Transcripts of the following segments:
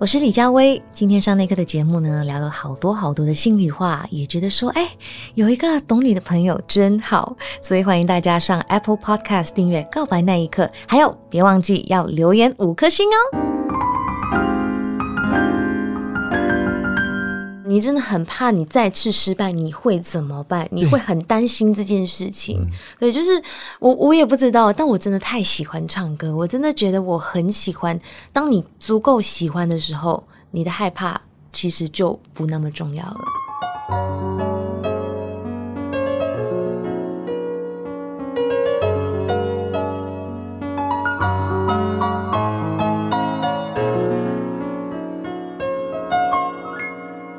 我是李佳薇，今天上那课的节目呢，聊了好多好多的心里话，也觉得说，哎，有一个懂你的朋友真好，所以欢迎大家上 Apple Podcast 订阅《告白那一刻》，还有别忘记要留言五颗星哦。你真的很怕你再次失败，你会怎么办？你会很担心这件事情。对，对，就是我，我也不知道，但我真的太喜欢唱歌，我真的觉得我很喜欢。当你足够喜欢的时候，你的害怕其实就不那么重要了。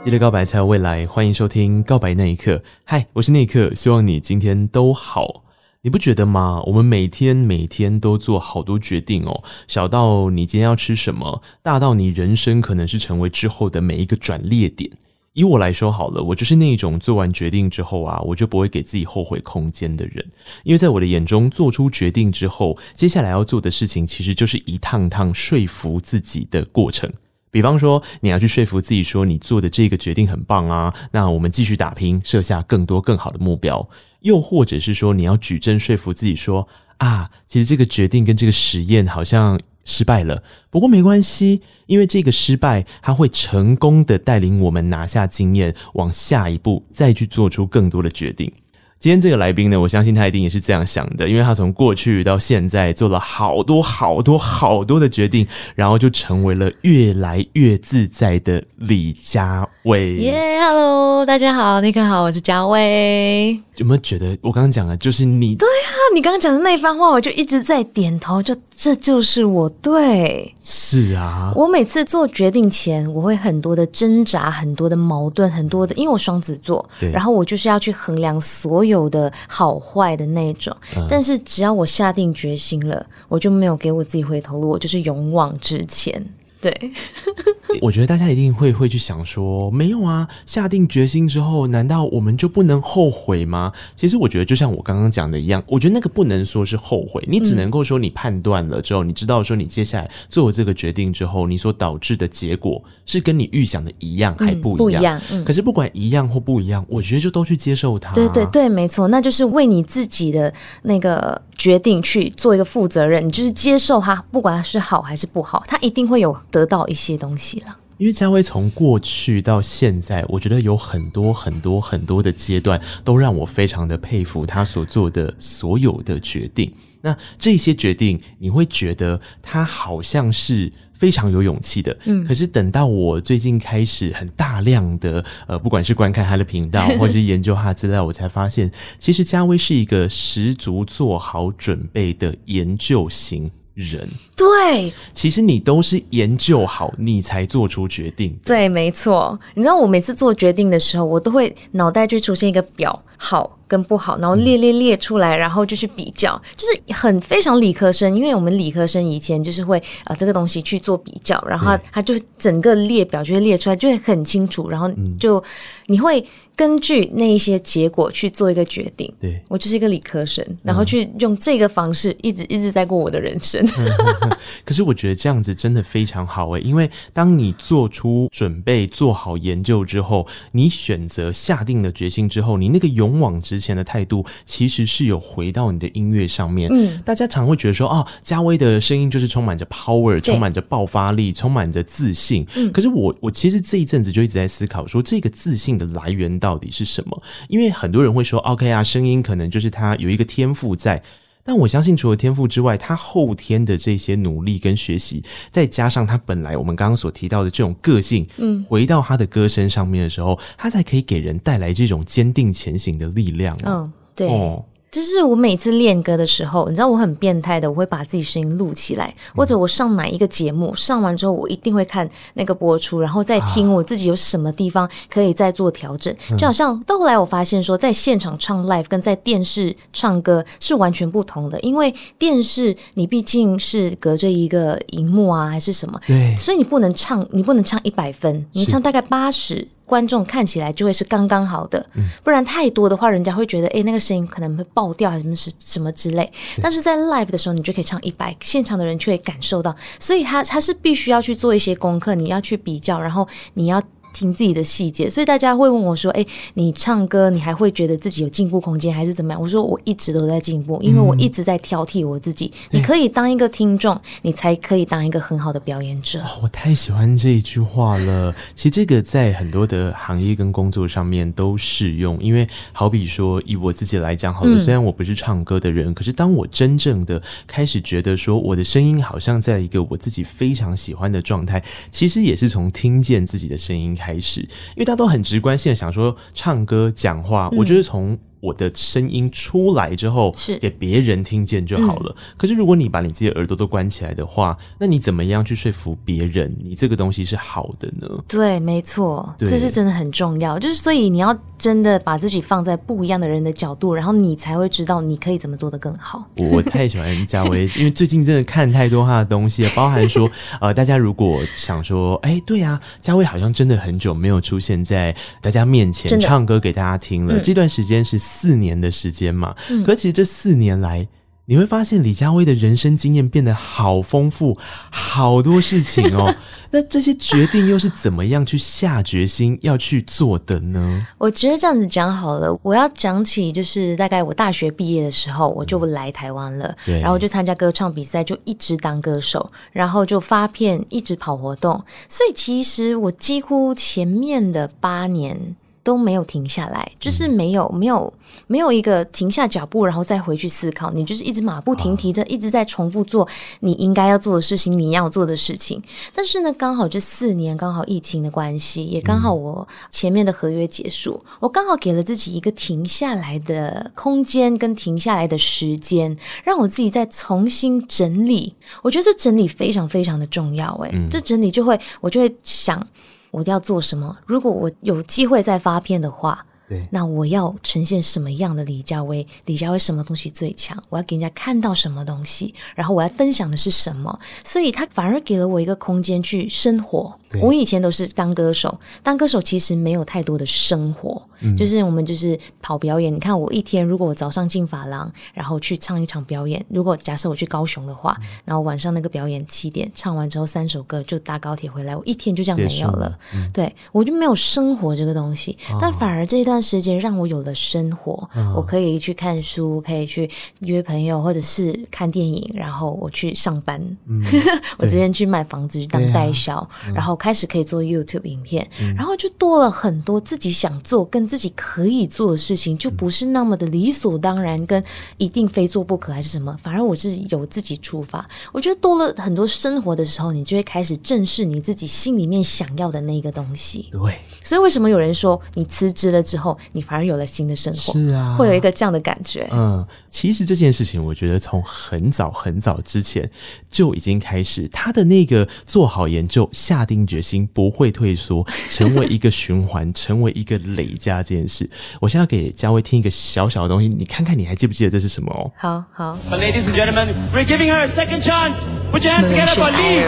记得告白才有未来，欢迎收听《告白那一刻》。嗨，我是那一刻，希望你今天都好。你不觉得吗？我们每天每天都做好多决定哦，小到你今天要吃什么，大到你人生可能是成为之后的每一个转捩点。以我来说好了，我就是那种做完决定之后啊，我就不会给自己后悔空间的人，因为在我的眼中，做出决定之后，接下来要做的事情其实就是一趟趟说服自己的过程。比方说，你要去说服自己说你做的这个决定很棒啊，那我们继续打拼，设下更多更好的目标。又或者是说，你要举证说服自己说啊，其实这个决定跟这个实验好像失败了，不过没关系，因为这个失败它会成功的带领我们拿下经验，往下一步再去做出更多的决定。今天这个来宾呢，我相信他一定也是这样想的，因为他从过去到现在做了好多好多好多的决定，然后就成为了越来越自在的李佳薇。耶，Hello，大家好，你好，我是佳薇。有没有觉得我刚刚讲的就是你？对啊，你刚刚讲的那番话，我就一直在点头，就这就是我。对，是啊，我每次做决定前，我会很多的挣扎，很多的矛盾，很多的，因为我双子座，然后我就是要去衡量所有。有的好坏的那种，但是只要我下定决心了，我就没有给我自己回头路，我就是勇往直前。对，我觉得大家一定会会去想说，没有啊，下定决心之后，难道我们就不能后悔吗？其实我觉得，就像我刚刚讲的一样，我觉得那个不能说是后悔，你只能够说你判断了之后，你知道说你接下来做了这个决定之后，你所导致的结果是跟你预想的一样还不一样？不一样。嗯。可是不管一样或不一样，我觉得就都去接受它。对对对，没错，那就是为你自己的那个决定去做一个负责任，你就是接受它，不管它是好还是不好，它一定会有。得到一些东西了，因为佳薇从过去到现在，我觉得有很多很多很多的阶段，都让我非常的佩服他所做的所有的决定。那这些决定，你会觉得他好像是非常有勇气的，嗯。可是等到我最近开始很大量的呃，不管是观看他的频道，或者是研究他的资料，我才发现，其实佳薇是一个十足做好准备的研究型人。对，其实你都是研究好，你才做出决定。对，没错。你知道我每次做决定的时候，我都会脑袋就出现一个表，好跟不好，然后列列列出来，然后就去比较，就是很非常理科生。因为我们理科生以前就是会啊、呃、这个东西去做比较，然后他就整个列表就会列出来，就会很清楚，然后就你会根据那一些结果去做一个决定。对，我就是一个理科生，然后去用这个方式一直一直在过我的人生。可是我觉得这样子真的非常好诶，因为当你做出准备、做好研究之后，你选择下定了决心之后，你那个勇往直前的态度，其实是有回到你的音乐上面。嗯，大家常会觉得说，哦，佳薇的声音就是充满着 power，充满着爆发力，充满着自信。嗯，可是我我其实这一阵子就一直在思考说，这个自信的来源到底是什么？因为很多人会说，OK 啊，声音可能就是他有一个天赋在。但我相信，除了天赋之外，他后天的这些努力跟学习，再加上他本来我们刚刚所提到的这种个性，嗯，回到他的歌声上面的时候，他才可以给人带来这种坚定前行的力量。嗯，对。哦就是我每次练歌的时候，你知道我很变态的，我会把自己声音录起来，或者我上哪一个节目上完之后，我一定会看那个播出，然后再听我自己有什么地方可以再做调整。就好像到后来我发现说，在现场唱 live 跟在电视唱歌是完全不同的，因为电视你毕竟是隔着一个荧幕啊，还是什么，对，所以你不能唱，你不能唱一百分，你唱大概八十。观众看起来就会是刚刚好的，不然太多的话，人家会觉得，哎，那个声音可能会爆掉，还是什么是什么之类。但是在 live 的时候，你就可以唱一百，现场的人却会感受到，所以他他是必须要去做一些功课，你要去比较，然后你要。听自己的细节，所以大家会问我说：“哎，你唱歌，你还会觉得自己有进步空间，还是怎么样？”我说：“我一直都在进步，因为我一直在挑剔我自己。嗯”你可以当一个听众，你才可以当一个很好的表演者。哦，我太喜欢这一句话了。其实这个在很多的行业跟工作上面都适用，因为好比说以我自己来讲，好了，虽然我不是唱歌的人，嗯，可是当我真正的开始觉得说我的声音好像在一个我自己非常喜欢的状态，其实也是从听见自己的声音开始，因为大家都很直观性的想说唱歌讲话，我觉得从我的声音出来之后，是给别人听见就好了。可是如果你把你自己的耳朵都关起来的话，那你怎么样去说服别人你这个东西是好的呢？对，没错，这是真的很重要。就是所以你要真的把自己放在不一样的人的角度，然后你才会知道你可以怎么做的更好。我太喜欢嘉威，因为最近真的看太多他的东西，包含说 呃，大家如果想说，哎、欸，对啊，嘉威好像真的很久没有出现在大家面前唱歌给大家听了。这段时间是。四年的时间嘛，可其实这四年来，你会发现李佳薇的人生经验变得好丰富，好多事情哦。那这些决定又是怎么样去下决心要去做的呢？我觉得这样子讲好了，我要讲起就是大概我大学毕业的时候，我就来台湾了，然后就参加歌唱比赛，就一直当歌手，然后就发片，一直跑活动。所以其实我几乎前面的八年。都没有停下来，就是没有没有没有一个停下脚步，然后再回去思考。你就是一直马不停蹄的，一直在重复做你应该要做的事情，你要做的事情。但是呢，刚好这四年刚好疫情的关系，也刚好我前面的合约结束，我刚好给了自己一个停下来的空间跟停下来的时间，让我自己再重新整理。我觉得这整理非常非常的重要，诶，这整理就会我就会想。我要做什么？如果我有机会再发片的话。对，那我要呈现什么样的李佳薇？李佳薇什么东西最强？我要给人家看到什么东西？然后我要分享的是什么？所以他反而给了我一个空间去生活。我以前都是当歌手，当歌手其实没有太多的生活，嗯，就是我们就是跑表演。你看我一天，如果我早上进发廊，然后去唱一场表演，如果假设我去高雄的话，然后晚上那个表演七点唱完之后三首歌就搭高铁回来，我一天就这样没有了。嗯，对，我就没有生活这个东西，哦，但反而这一段。时间让我有了生活，嗯，我可以去看书，可以去约朋友，或者是看电影，然后我去上班。嗯、我之前去买房子当代销，啊嗯，然后开始可以做 YouTube 影片，嗯，然后就多了很多自己想做跟自己可以做的事情，就不是那么的理所当然，跟一定非做不可还是什么。反而我是有自己出发，我觉得多了很多生活的时候，你就会开始正视你自己心里面想要的那个东西。对，所以为什么有人说你辞职了之后？你反而有了新的生活，是啊，会有一个这样的感觉。嗯，其实这件事情，我觉得从很早很早之前就已经开始，他的那个做好研究、下定决心，不会退缩，成为一个循环，成为一个累加这件事。我现在要给家威听一个小小的东西，你看看你还记不记得这是什么哦？好好。But ladies and gentlemen, we're giving her a second chance. Put your hands together for Lee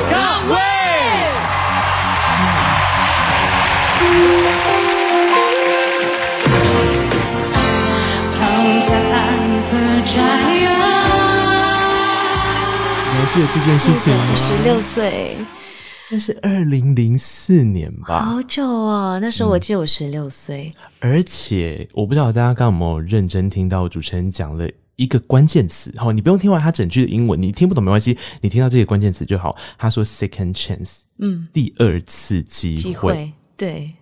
你还记得这件事情吗？十六岁，那是二零零四年吧？好久哦！那时候我记得我十六岁。而且我不知道大家刚刚有没有认真听到主持人讲了一个关键词。好，你不用听完他整句的英文，你听不懂没关系，你听到这个关键词就好。他说 “second chance”，嗯，第二次机会，机会，对。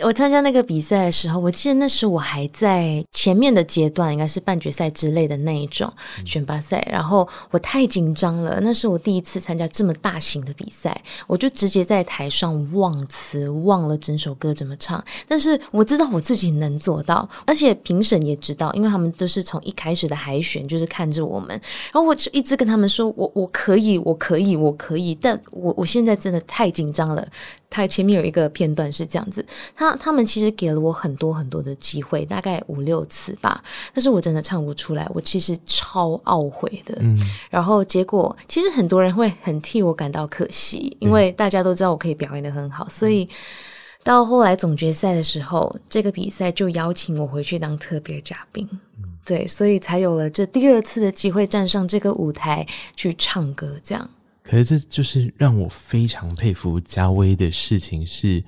我参加那个比赛的时候，我记得那时我还在前面的阶段，应该是半决赛之类的那一种选拔赛，然后我太紧张了，那是我第一次参加这么大型的比赛，我就直接在台上忘词，忘了整首歌怎么唱。但是我知道我自己能做到，而且评审也知道，因为他们都是从一开始的海选就是看着我们，然后我就一直跟他们说，我我可以，我可以，我可以，但我我现在真的太紧张了。他前面有一个片段是这样子，他他们其实给了我很多很多的机会，大概五六次吧，但是我真的唱不出来，我其实超懊悔的。嗯，然后结果其实很多人会很替我感到可惜，因为大家都知道我可以表演得很好，所以到后来总决赛的时候，这个比赛就邀请我回去当特别嘉宾。对，所以才有了这第二次的机会站上这个舞台去唱歌，这样。可是这就是让我非常佩服家威的事情是，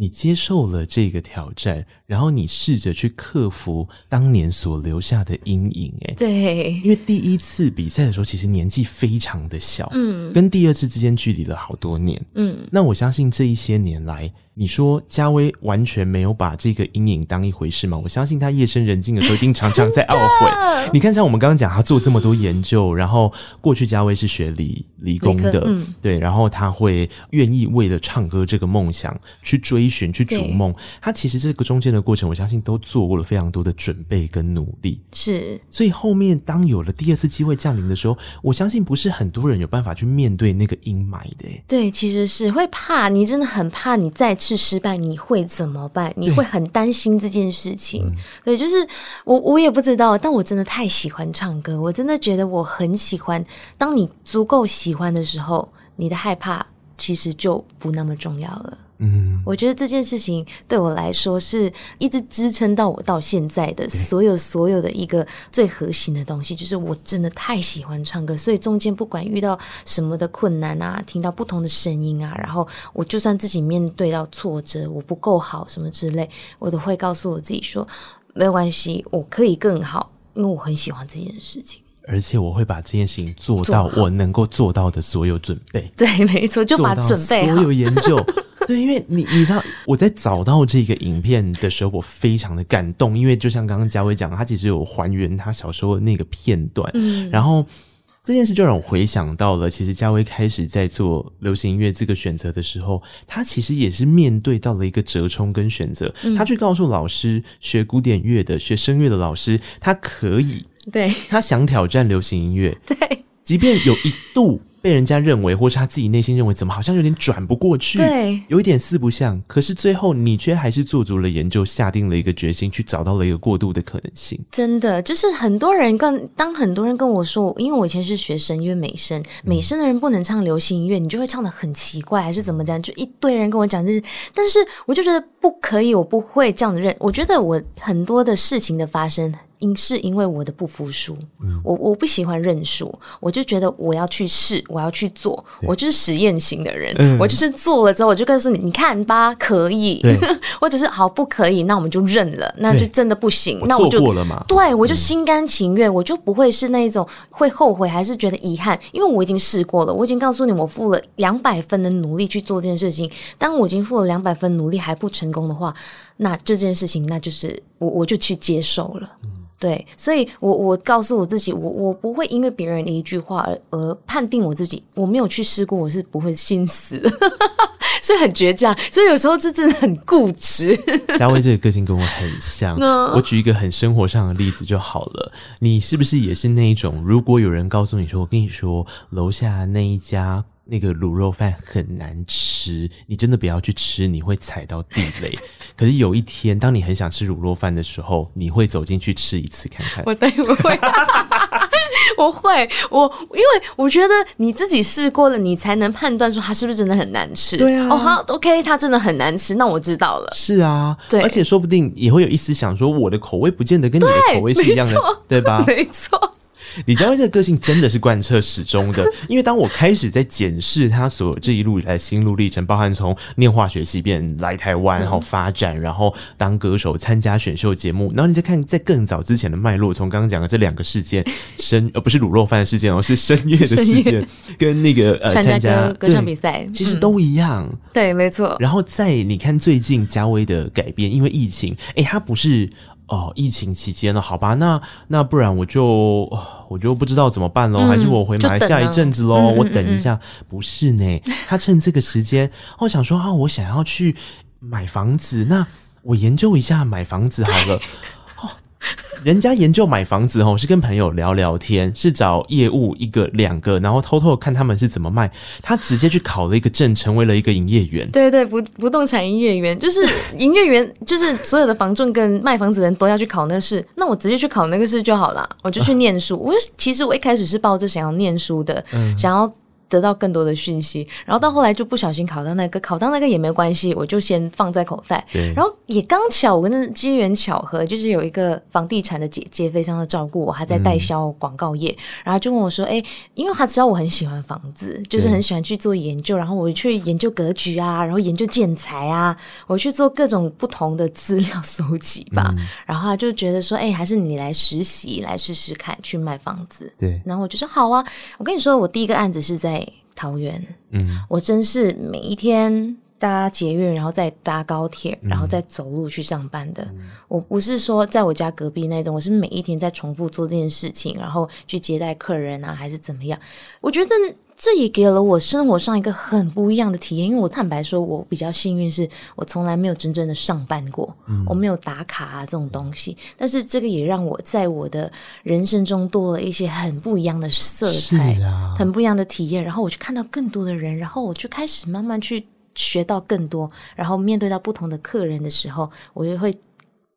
你接受了这个挑战，然后你试着去克服当年所留下的阴影。哎，对，因为第一次比赛的时候，其实年纪非常的小，嗯，跟第二次之间距离了好多年，嗯，那我相信这一些年来。你说嘉威完全没有把这个阴影当一回事吗？我相信他夜深人静的时候，一定常常在 懊悔。你看，像我们刚刚讲，他做这么多研究，然后过去嘉威是学理理工的，嗯，对，然后他会愿意为了唱歌这个梦想去追寻、去逐梦。他其实这个中间的过程，我相信都做过了非常多的准备跟努力。是，所以后面当有了第二次机会降临的时候，我相信不是很多人有办法去面对那个阴霾的。对，其实是会怕，你真的很怕你再次。是失败，你会怎么办？你会很担心这件事情。对，对，就是我，我也不知道，但我真的太喜欢唱歌，我真的觉得我很喜欢。当你足够喜欢的时候，你的害怕其实就不那么重要了。嗯，我觉得这件事情对我来说是一直支撑到我到现在的所有所有的一个最核心的东西，就是我真的太喜欢唱歌，所以中间不管遇到什么的困难啊，听到不同的声音啊，然后我就算自己面对到挫折，我不够好什么之类，我都会告诉我自己说没有关系，我可以更好，因为我很喜欢这件事情，而且我会把这件事情做到我能够做到的所有准备。对，没错，就把准备所有研究。对，因为你你知道我在找到这个影片的时候，我非常的感动，因为就像刚刚家葳讲，他其实有还原他小时候的那个片段，嗯，然后这件事就让我回想到了，其实嘉威开始在做流行音乐这个选择的时候，他其实也是面对到了一个折冲跟选择，嗯，他去告诉老师学古典乐的、学声乐的老师，他可以，对，他想挑战流行音乐，对，即便有一度。被人家认为，或是他自己内心认为，怎么好像有点转不过去，对，有一点四不像。可是最后，你却还是做足了研究，下定了一个决心，去找到了一个过渡的可能性。真的，就是很多人跟当很多人跟我说，因为我以前是学声乐美声，美声的人不能唱流行音乐，你就会唱的很奇怪，还是怎么讲？就一堆人跟我讲这些，但是我就觉得不可以，我不会这样的认。我觉得我很多的事情的发生。因是因为我的不服输，嗯、我我不喜欢认输，我就觉得我要去试，我要去做，我就是实验型的人，嗯，我就是做了之后，我就告诉你，你看吧，可以，或者是好不可以，那我们就认了，那就真的不行，那我就过了嘛，对，我就心甘情愿，嗯，我就不会是那一种会后悔还是觉得遗憾，因为我已经试过了，我已经告诉你，我付了两百分的努力去做这件事情，当我已经付了两百分努力还不成功的话，那这件事情那就是我我就去接受了。嗯对，所以我我告诉我自己，我我不会因为别人的一句话而而判定我自己，我没有去试过，我是不会心死的，所以很倔强，所以有时候就真的很固执。嘉威这个个性跟我很像，我举一个很生活上的例子就好了，你是不是也是那一种？如果有人告诉你说，我跟你说楼下那一家。那个卤肉饭很难吃，你真的不要去吃，你会踩到地雷。可是有一天，当你很想吃卤肉饭的时候，你会走进去吃一次看看。我对，我会，我会，我因为我觉得你自己试过了，你才能判断说它是不是真的很难吃。对啊，哦好，OK，它真的很难吃，那我知道了。是啊，对，而且说不定也会有一丝想说，我的口味不见得跟你的口味是一样的，对，对吧？没错。李佳薇这个个性真的是贯彻始终的，因为当我开始在检视他所有这一路以来心路历程，包含从念化学系变来台湾，然后发展，然后当歌手，参加选秀节目，然后你再看在更早之前的脉络，从刚刚讲的这两个事件，深呃不是卤肉饭的事件哦，是深夜的事件，跟那个呃参加歌歌唱比赛，其实都一样，嗯、对，没错。然后在你看最近佳薇的改变，因为疫情，哎，他不是。哦，疫情期间呢，好吧，那那不然我就我就不知道怎么办喽，嗯、还是我回马来西亚一阵子喽，嗯、我等一下。不是呢，他趁这个时间，我想说啊，我想要去买房子，那我研究一下买房子好了。人家研究买房子哦，是跟朋友聊聊天，是找业务一个两个，然后偷偷看他们是怎么卖。他直接去考了一个证，成为了一个营业员。对对，不不动产营业员就是营业员，就是所有的房仲跟卖房子的人都要去考那个试。那我直接去考那个试就好了，我就去念书。我其实我一开始是抱着想要念书的，嗯、想要。得到更多的讯息，然后到后来就不小心考到那个，考到那个也没关系，我就先放在口袋。对。然后也刚巧，我跟那机缘巧合，就是有一个房地产的姐姐非常的照顾我，她在代销广告业，嗯、然后就问我说：“哎，因为她知道我很喜欢房子，就是很喜欢去做研究，然后我去研究格局啊，然后研究建材啊，我去做各种不同的资料搜集吧。嗯、然后她就觉得说：哎，还是你来实习来试试看，去卖房子。对。然后我就说：好啊，我跟你说，我第一个案子是在。桃园，嗯，我真是每一天搭捷运，然后再搭高铁，然后再走路去上班的。嗯、我不是说在我家隔壁那种，我是每一天在重复做这件事情，然后去接待客人啊，还是怎么样？我觉得。这也给了我生活上一个很不一样的体验，因为我坦白说，我比较幸运，是我从来没有真正的上班过，嗯、我没有打卡啊这种东西。但是这个也让我在我的人生中多了一些很不一样的色彩，啊、很不一样的体验。然后我去看到更多的人，然后我就开始慢慢去学到更多。然后面对到不同的客人的时候，我就会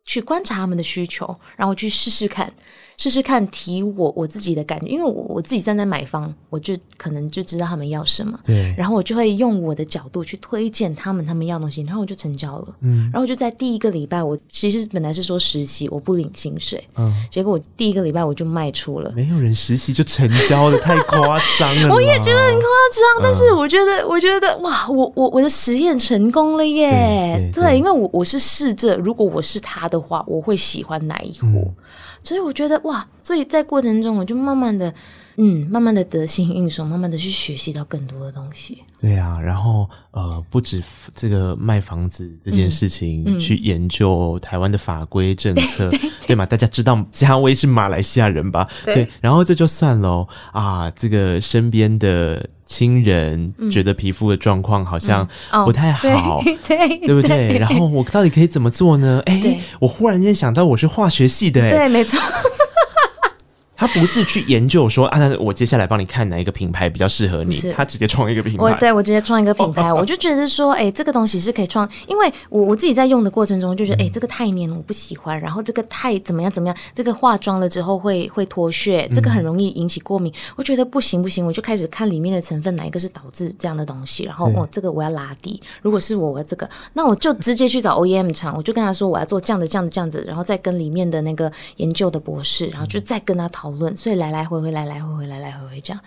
去观察他们的需求，然后去试试看。试试看提我我自己的感觉，因为我我自己站在买方，我就可能就知道他们要什么，对，然后我就会用我的角度去推荐他们他们要东西，然后我就成交了，嗯，然后我就在第一个礼拜，我其实本来是说实习我不领薪水，嗯，结果我第一个礼拜我就卖出了，没有人实习就成交了，太夸张了，我也觉得很夸张，但是我觉得我觉得哇，我我我的实验成功了耶，对，对，对，因为我我是试着，如果我是他的话，我会喜欢哪一户。嗯所以我觉得哇，所以在过程中我就慢慢的，嗯，慢慢的得心应手，慢慢的去学习到更多的东西。对啊，然后呃，不止这个卖房子这件事情，嗯嗯、去研究台湾的法规政策，对，对，对，对嘛？大家知道嘉威是马来西亚人吧？对，对，然后这就算了啊，这个身边的。亲人觉得皮肤的状况好像不太好，嗯嗯哦、对，对，对，不对？然后我到底可以怎么做呢？哎，我忽然间想到我是化学系的，哎，对，没错。他不是去研究说啊，那我接下来帮你看哪一个品牌比较适合你，他直接创一个品牌。我对我直接创一个品牌，我就觉得说，哎、欸，这个东西是可以创，因为我我自己在用的过程中就觉得，哎、欸，这个太黏了，我不喜欢。然后这个太怎么样怎么样，这个化妆了之后会会脱屑，这个很容易引起过敏。嗯、我觉得不行不行，我就开始看里面的成分哪一个是导致这样的东西。然后哦，这个我要拉低。如果是我，我要这个，那我就直接去找 OEM 厂，我就跟他说我要做这样的这样的这样子，然后再跟里面的那个研究的博士，然后就再跟他讨论。所以来来。回回来来回回来来回回这样，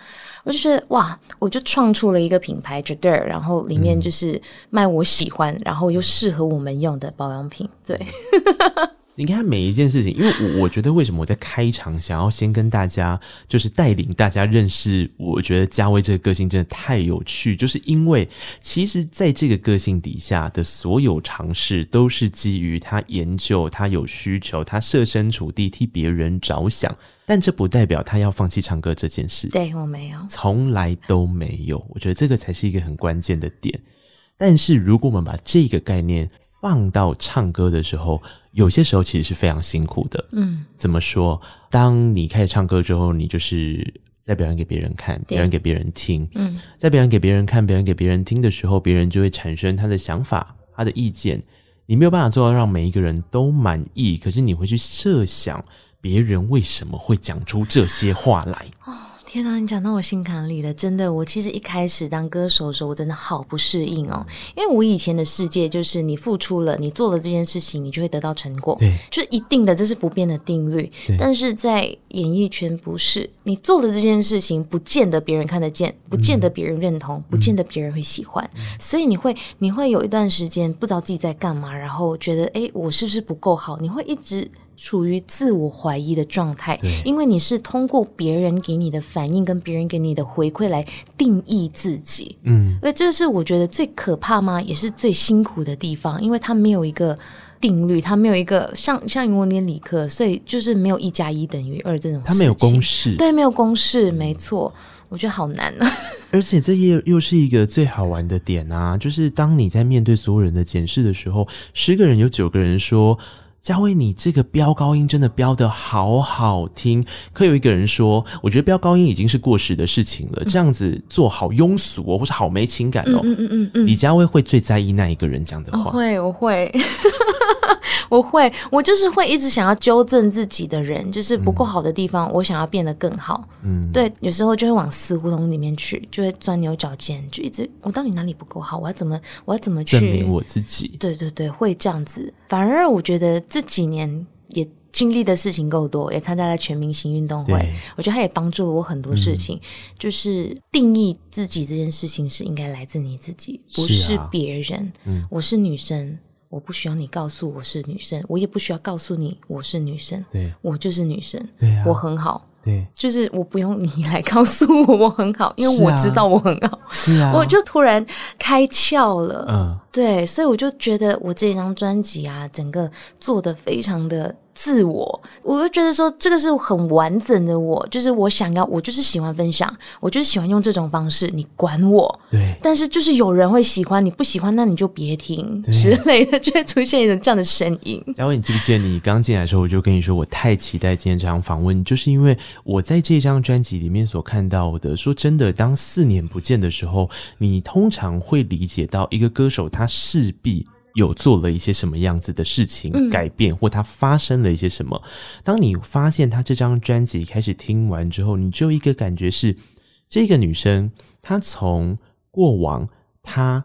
我就觉得哇，我就创出了一个品牌 Jader，然后里面就是卖我喜欢，嗯、然后又适合我们用的保养品。对，你看每一件事情，因为我我觉得为什么我在开场想要先跟大家就是带领大家认识，我觉得嘉威这个个性真的太有趣，就是因为其实在这个个性底下的所有尝试，都是基于他研究，他有需求，他设身处地替别人着想。但这不代表他要放弃唱歌这件事。对，我没有，从来都没有。我觉得这个才是一个很关键的点。但是如果我们把这个概念放到唱歌的时候，有些时候其实是非常辛苦的。嗯，怎么说？当你开始唱歌之后，你就是在表演给别人看，表演给别人听。嗯，在表演给别人看、表演给别人听的时候，别人就会产生他的想法、他的意见。你没有办法做到让每一个人都满意，可是你会去设想。别人为什么会讲出这些话来？哦，天哪，你讲到我心坎里了，真的。我其实一开始当歌手的时候，我真的好不适应哦，因为我以前的世界就是你付出了，你做了这件事情，你就会得到成果，对，就是一定的，这是不变的定律。但是在演艺圈不是，你做了这件事情，不见得别人看得见，不见得别人认同，嗯、不见得别人会喜欢，嗯、所以你会你会有一段时间不知道自己在干嘛，然后觉得哎，我是不是不够好？你会一直。处于自我怀疑的状态，因为你是通过别人给你的反应跟别人给你的回馈来定义自己，嗯，所以这是我觉得最可怕吗？也是最辛苦的地方，因为它没有一个定律，它没有一个像像我念理科，所以就是没有一加一等于二这种事，它没有公式，对，没有公式，没错，我觉得好难啊。而且这也又是一个最好玩的点啊，就是当你在面对所有人的检视的时候，十个人有九个人说。佳薇，你这个飙高音真的飙得好好听。可有一个人说，我觉得飙高音已经是过时的事情了，这样子做好庸俗哦，或是好没情感哦。嗯嗯嗯嗯。李佳薇会最在意那一个人讲的话。我会，我会。我会，我就是会一直想要纠正自己的人，就是不够好的地方，嗯、我想要变得更好。嗯，对，有时候就会往死胡同里面去，就会钻牛角尖，就一直我到底哪里不够好？我要怎么，我要怎么去证明我自己？对对对，会这样子。反而我觉得这几年也经历的事情够多，也参加了全明星运动会，我觉得他也帮助了我很多事情。嗯、就是定义自己这件事情是应该来自你自己，不是别人。嗯，我是女生。我不需要你告诉我是女生，我也不需要告诉你我是女生。对，我就是女生。对啊，我很好。对，就是我不用你来告诉我我很好，因为我知道我很好。是啊，我就突然开窍了。嗯，对，所以我就觉得我这张专辑啊，整个做的非常的。自我，我就觉得说这个是很完整的我，就是我想要，我就是喜欢分享，我就是喜欢用这种方式，你管我？对。但是就是有人会喜欢，你不喜欢，那你就别听之类的，就会出现一种这样的声音。然后，你记不记得你刚进来的时候，我就跟你说，我太期待今天这场访问，就是因为我在这张专辑里面所看到的。说真的，当四年不见的时候，你通常会理解到一个歌手他势必。有做了一些什么样子的事情改变，或他发生了一些什么？当你发现他这张专辑开始听完之后，你就一个感觉是，这个女生她从过往她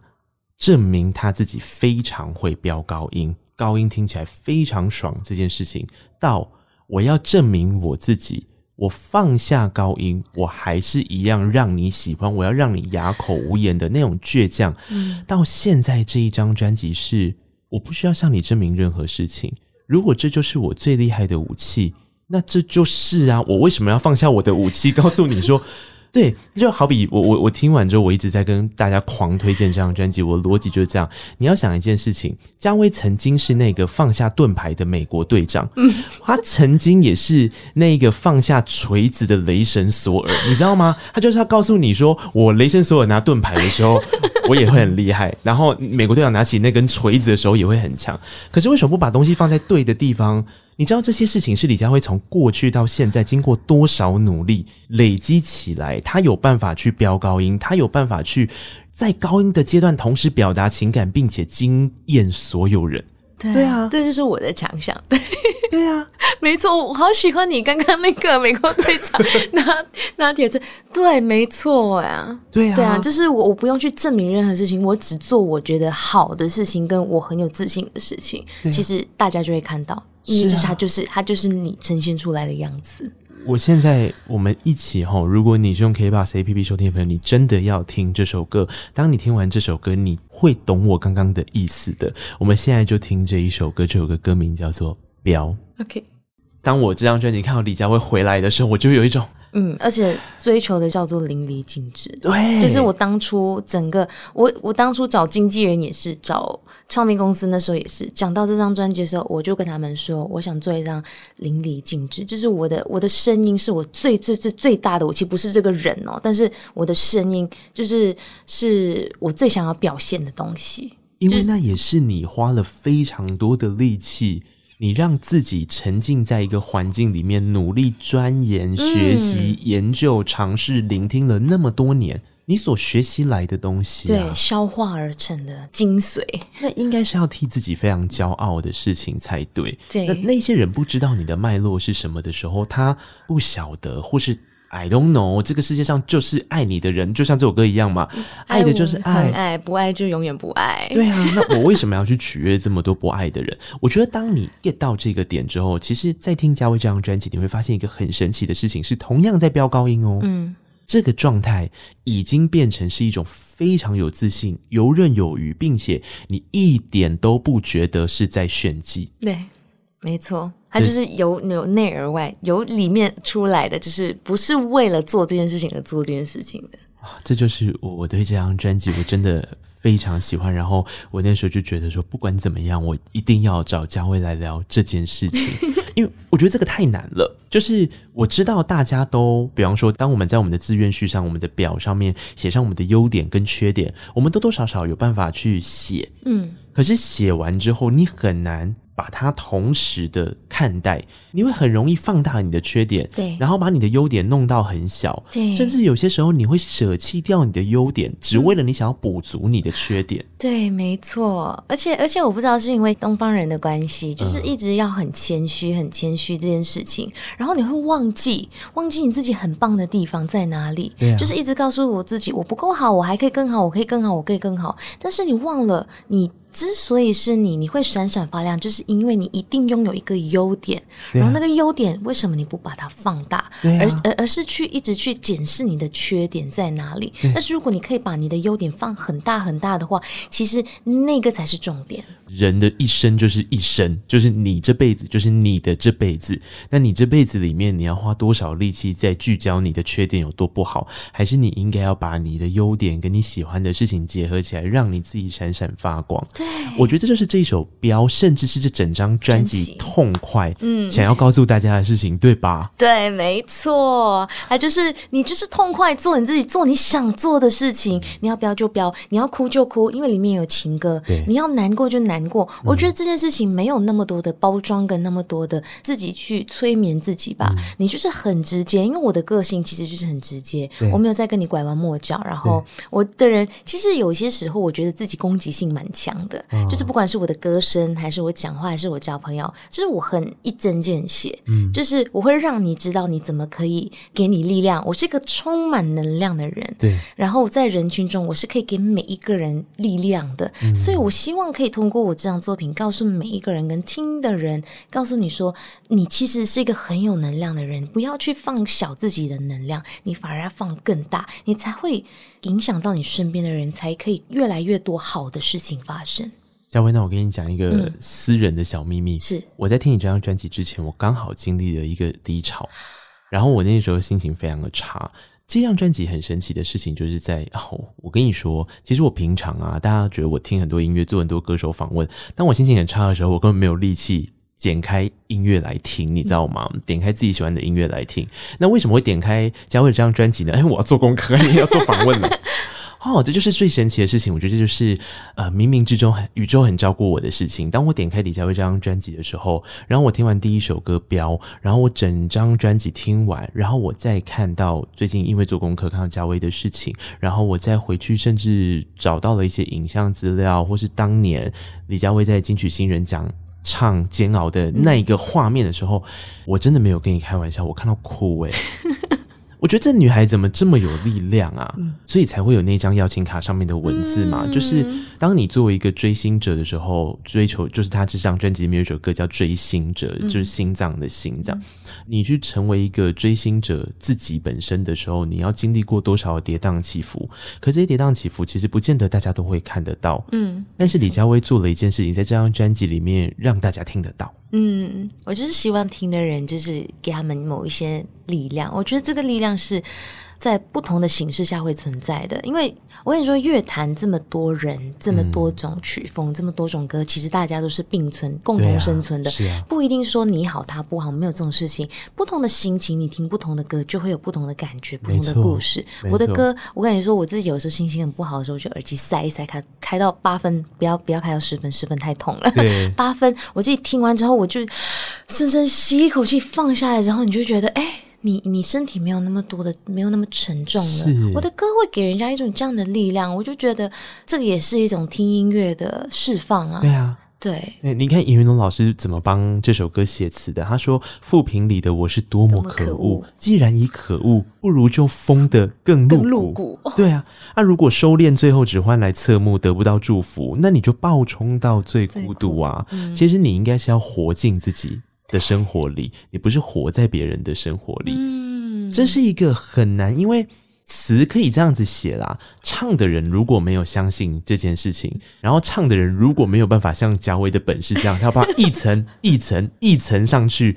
证明她自己非常会飙高音，高音听起来非常爽这件事情，到我要证明我自己。我放下高音，我还是一样让你喜欢。我要让你哑口无言的那种倔强。嗯，到现在这一张专辑是，我不需要向你证明任何事情。如果这就是我最厉害的武器，那这就是啊。我为什么要放下我的武器，告诉你说？对，就好比我我我听完之后，我一直在跟大家狂推荐这张专辑。我的逻辑就是这样：你要想一件事情，佳薇曾经是那个放下盾牌的美国队长，嗯，他曾经也是那个放下锤子的雷神索尔，你知道吗？他就是要告诉你说，我雷神索尔拿盾牌的时候，我也会很厉害；然后美国队长拿起那根锤子的时候，也会很强。可是为什么不把东西放在对的地方？你知道这些事情是李佳慧从过去到现在经过多少努力累积起来，他有办法去飙高音，他有办法去在高音的阶段同时表达情感，并且惊艳所有人。对，对啊，这就是我的强项。对，对啊，没错，我好喜欢你刚刚那个美国队长 拿拿铁子。对，没错呀。对啊，对啊，就是我，我不用去证明任何事情，我只做我觉得好的事情，跟我很有自信的事情。啊、其实大家就会看到。是啊，他就是他就是你呈现出来的样子。我现在我们一起吼，如果你是用 K-pop APP 收听的朋友，你真的要听这首歌。当你听完这首歌，你会懂我刚刚的意思的。我们现在就听这一首歌，这首歌歌名叫做《标》。OK。当我这张专辑看到李佳薇回来的时候，我就有一种。嗯，而且追求的叫做淋漓尽致，对，就是我当初整个我我当初找经纪人也是找唱片公司，那时候也是讲到这张专辑的时候，我就跟他们说，我想做一张淋漓尽致，就是我的我的声音是我最最最最大的武器，不是这个人哦，但是我的声音就是是我最想要表现的东西，因为那也是你花了非常多的力气。你让自己沉浸在一个环境里面，努力钻研、学习、研究、尝试、聆听了那么多年，你所学习来的东西、啊，对，消化而成的精髓，那应该是要替自己非常骄傲的事情才对。对，那那些人不知道你的脉络是什么的时候，他不晓得，或是 I don't know，这个世界上就是爱你的人，就像这首歌一样嘛，爱的就是爱，爱不爱就永远不爱。对啊，那我为什么要去取悦这么多不爱的人？我觉得当你 get 到这个点之后，其实，在听嘉威这张专辑，你会发现一个很神奇的事情，是同样在飙高音哦。嗯，这个状态已经变成是一种非常有自信、游刃有余，并且你一点都不觉得是在炫技。对，没错。它就是由由内而外，由里面出来的，就是不是为了做这件事情而做这件事情的。啊，这就是我我对这张专辑我真的非常喜欢。然后我那时候就觉得说，不管怎么样，我一定要找嘉威来聊这件事情，因为我觉得这个太难了。就是我知道大家都，比方说，当我们在我们的志愿序上、我们的表上面写上我们的优点跟缺点，我们多多少少有办法去写，嗯，可是写完之后，你很难。把它同时的看待，你会很容易放大你的缺点，对，然后把你的优点弄到很小，对，甚至有些时候你会舍弃掉你的优点，只为了你想要补足你的缺点。对，没错。而且，而且我不知道是因为东方人的关系，就是一直要很谦虚、很谦虚这件事情，然后你会忘记，忘记你自己很棒的地方在哪里。对啊，就是一直告诉我自己，我不够好，我还可以更好，我可以更好，我可以更好。但是你忘了你。之所以是你，你会闪闪发亮，就是因为你一定拥有一个优点，啊、然后那个优点为什么你不把它放大，啊、而而而是去一直去检视你的缺点在哪里？但是如果你可以把你的优点放很大很大的话，其实那个才是重点。人的一生就是一生，就是你这辈子就是你的这辈子。那你这辈子里面，你要花多少力气在聚焦你的缺点有多不好，还是你应该要把你的优点跟你喜欢的事情结合起来，让你自己闪闪发光？对，我觉得这就是这一首标，甚至是这整张专辑痛快，嗯，想要告诉大家的事情，对吧？对，没错，还就是你就是痛快做你自己，做你想做的事情。你要飙就飙，你要哭就哭，因为里面有情歌。对，你要难过就难。过，我觉得这件事情没有那么多的包装跟那么多的自己去催眠自己吧。嗯、你就是很直接，因为我的个性其实就是很直接，我没有在跟你拐弯抹角。然后我的人其实有些时候我觉得自己攻击性蛮强的，哦、就是不管是我的歌声，还是我讲话，还是我交朋友，就是我很一针见血。嗯，就是我会让你知道你怎么可以给你力量。我是一个充满能量的人，对。然后在人群中，我是可以给每一个人力量的，嗯、所以我希望可以通过我。这张作品告诉每一个人跟听的人，告诉你说，你其实是一个很有能量的人，不要去放小自己的能量，你反而要放更大，你才会影响到你身边的人，才可以越来越多好的事情发生。嘉威，那我跟你讲一个私人的小秘密，是我在听你这张专辑之前，我刚好经历了一个低潮，然后我那时候心情非常的差。这张专辑很神奇的事情，就是在哦，我跟你说，其实我平常啊，大家觉得我听很多音乐，做很多歌手访问，当我心情很差的时候，我根本没有力气点开音乐来听，你知道吗？点开自己喜欢的音乐来听。那为什么会点开嘉威这张专辑呢？哎，我要做功课，你要做访问呢。哦，这就是最神奇的事情。我觉得这就是呃，冥冥之中很宇宙很照顾我的事情。当我点开李佳薇这张专辑的时候，然后我听完第一首歌《飙》，然后我整张专辑听完，然后我再看到最近因为做功课看到佳薇的事情，然后我再回去，甚至找到了一些影像资料，或是当年李佳薇在金曲新人奖唱《煎熬》的那一个画面的时候，我真的没有跟你开玩笑，我看到哭诶。我觉得这女孩怎么这么有力量啊？嗯、所以才会有那张邀请卡上面的文字嘛。嗯、就是当你作为一个追星者的时候，追求就是他这张专辑里面有一首歌叫《追星者》，嗯、就是心脏的心脏。嗯、你去成为一个追星者自己本身的时候，你要经历过多少跌宕起伏？可这些跌宕起伏其实不见得大家都会看得到。嗯，但是李佳薇做了一件事情，在这张专辑里面让大家听得到。嗯，我就是希望听的人，就是给他们某一些力量。我觉得这个力量是在不同的形式下会存在的，因为我跟你说，乐坛这么多人，这么多种曲风，嗯、这么多种歌，其实大家都是并存、共同生存的，不一定说你好他不好，没有这种事情。不同的心情，你听不同的歌，就会有不同的感觉，不同的故事。我的歌，我跟你说，我自己有时候心情很不好的时候，就耳机塞一塞，开开到八分，不要不要开到十分，十分太痛了。八分，我自己听完之后，我就深深吸一口气，放下来，然后你就觉得，哎。你你身体没有那么多的，没有那么沉重了。我的歌会给人家一种这样的力量，我就觉得这个也是一种听音乐的释放啊。对啊，对，对，你看尹云龙老师怎么帮这首歌写词的？他说：“负评里的我是多么可恶，既然已可恶，不如就疯得更露骨。对啊，那、啊、如果收敛最后只换来侧目，得不到祝福，那你就暴冲到最孤独啊！嗯、其实你应该是要活尽自己的生活里，你不是活在别人的生活里。嗯，这是一个很难，因为。”词可以这样子写啦，唱的人如果没有相信这件事情，然后唱的人如果没有办法像贾伟的本事这样，他要把一层 一层一层上去，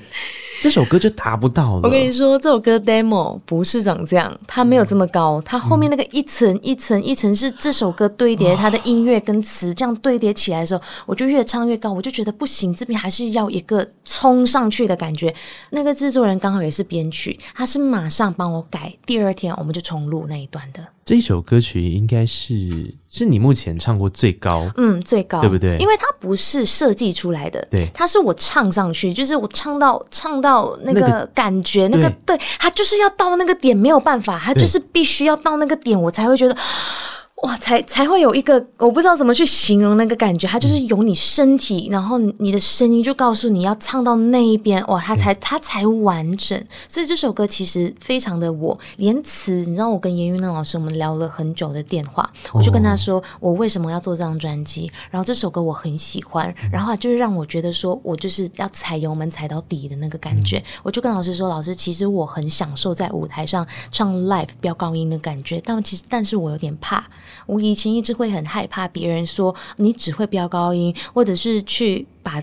这首歌就达不到了。我跟你说，这首歌 demo 不是长这样，它没有这么高，它后面那个一层一层一层是这首歌堆叠，它的音乐跟词这样堆叠起来的时候，我就越唱越高，我就觉得不行，这边还是要一个冲上去的感觉。那个制作人刚好也是编曲，他是马上帮我改，第二天我们就冲。录那一段的这首歌曲应该是是你目前唱过最高，嗯，最高，对不对？因为它不是设计出来的，对，它是我唱上去，就是我唱到唱到那个感觉，那个、那个、对，它就是要到那个点，没有办法，它就是必须要到那个点，我才会觉得。哇，才才会有一个，我不知道怎么去形容那个感觉，它就是有你身体，然后你的声音就告诉你要唱到那一边，哇，它才它才完整。所以这首歌其实非常的我，连词，你知道，我跟严云龙老师我们聊了很久的电话，我就跟他说我为什么要做这张专辑，然后这首歌我很喜欢，然后就是让我觉得说我就是要踩油门踩到底的那个感觉。我就跟老师说，老师，其实我很享受在舞台上唱 live 飙高音的感觉，但其实但是我有点怕。我以前一直会很害怕别人说你只会飙高音，或者是去把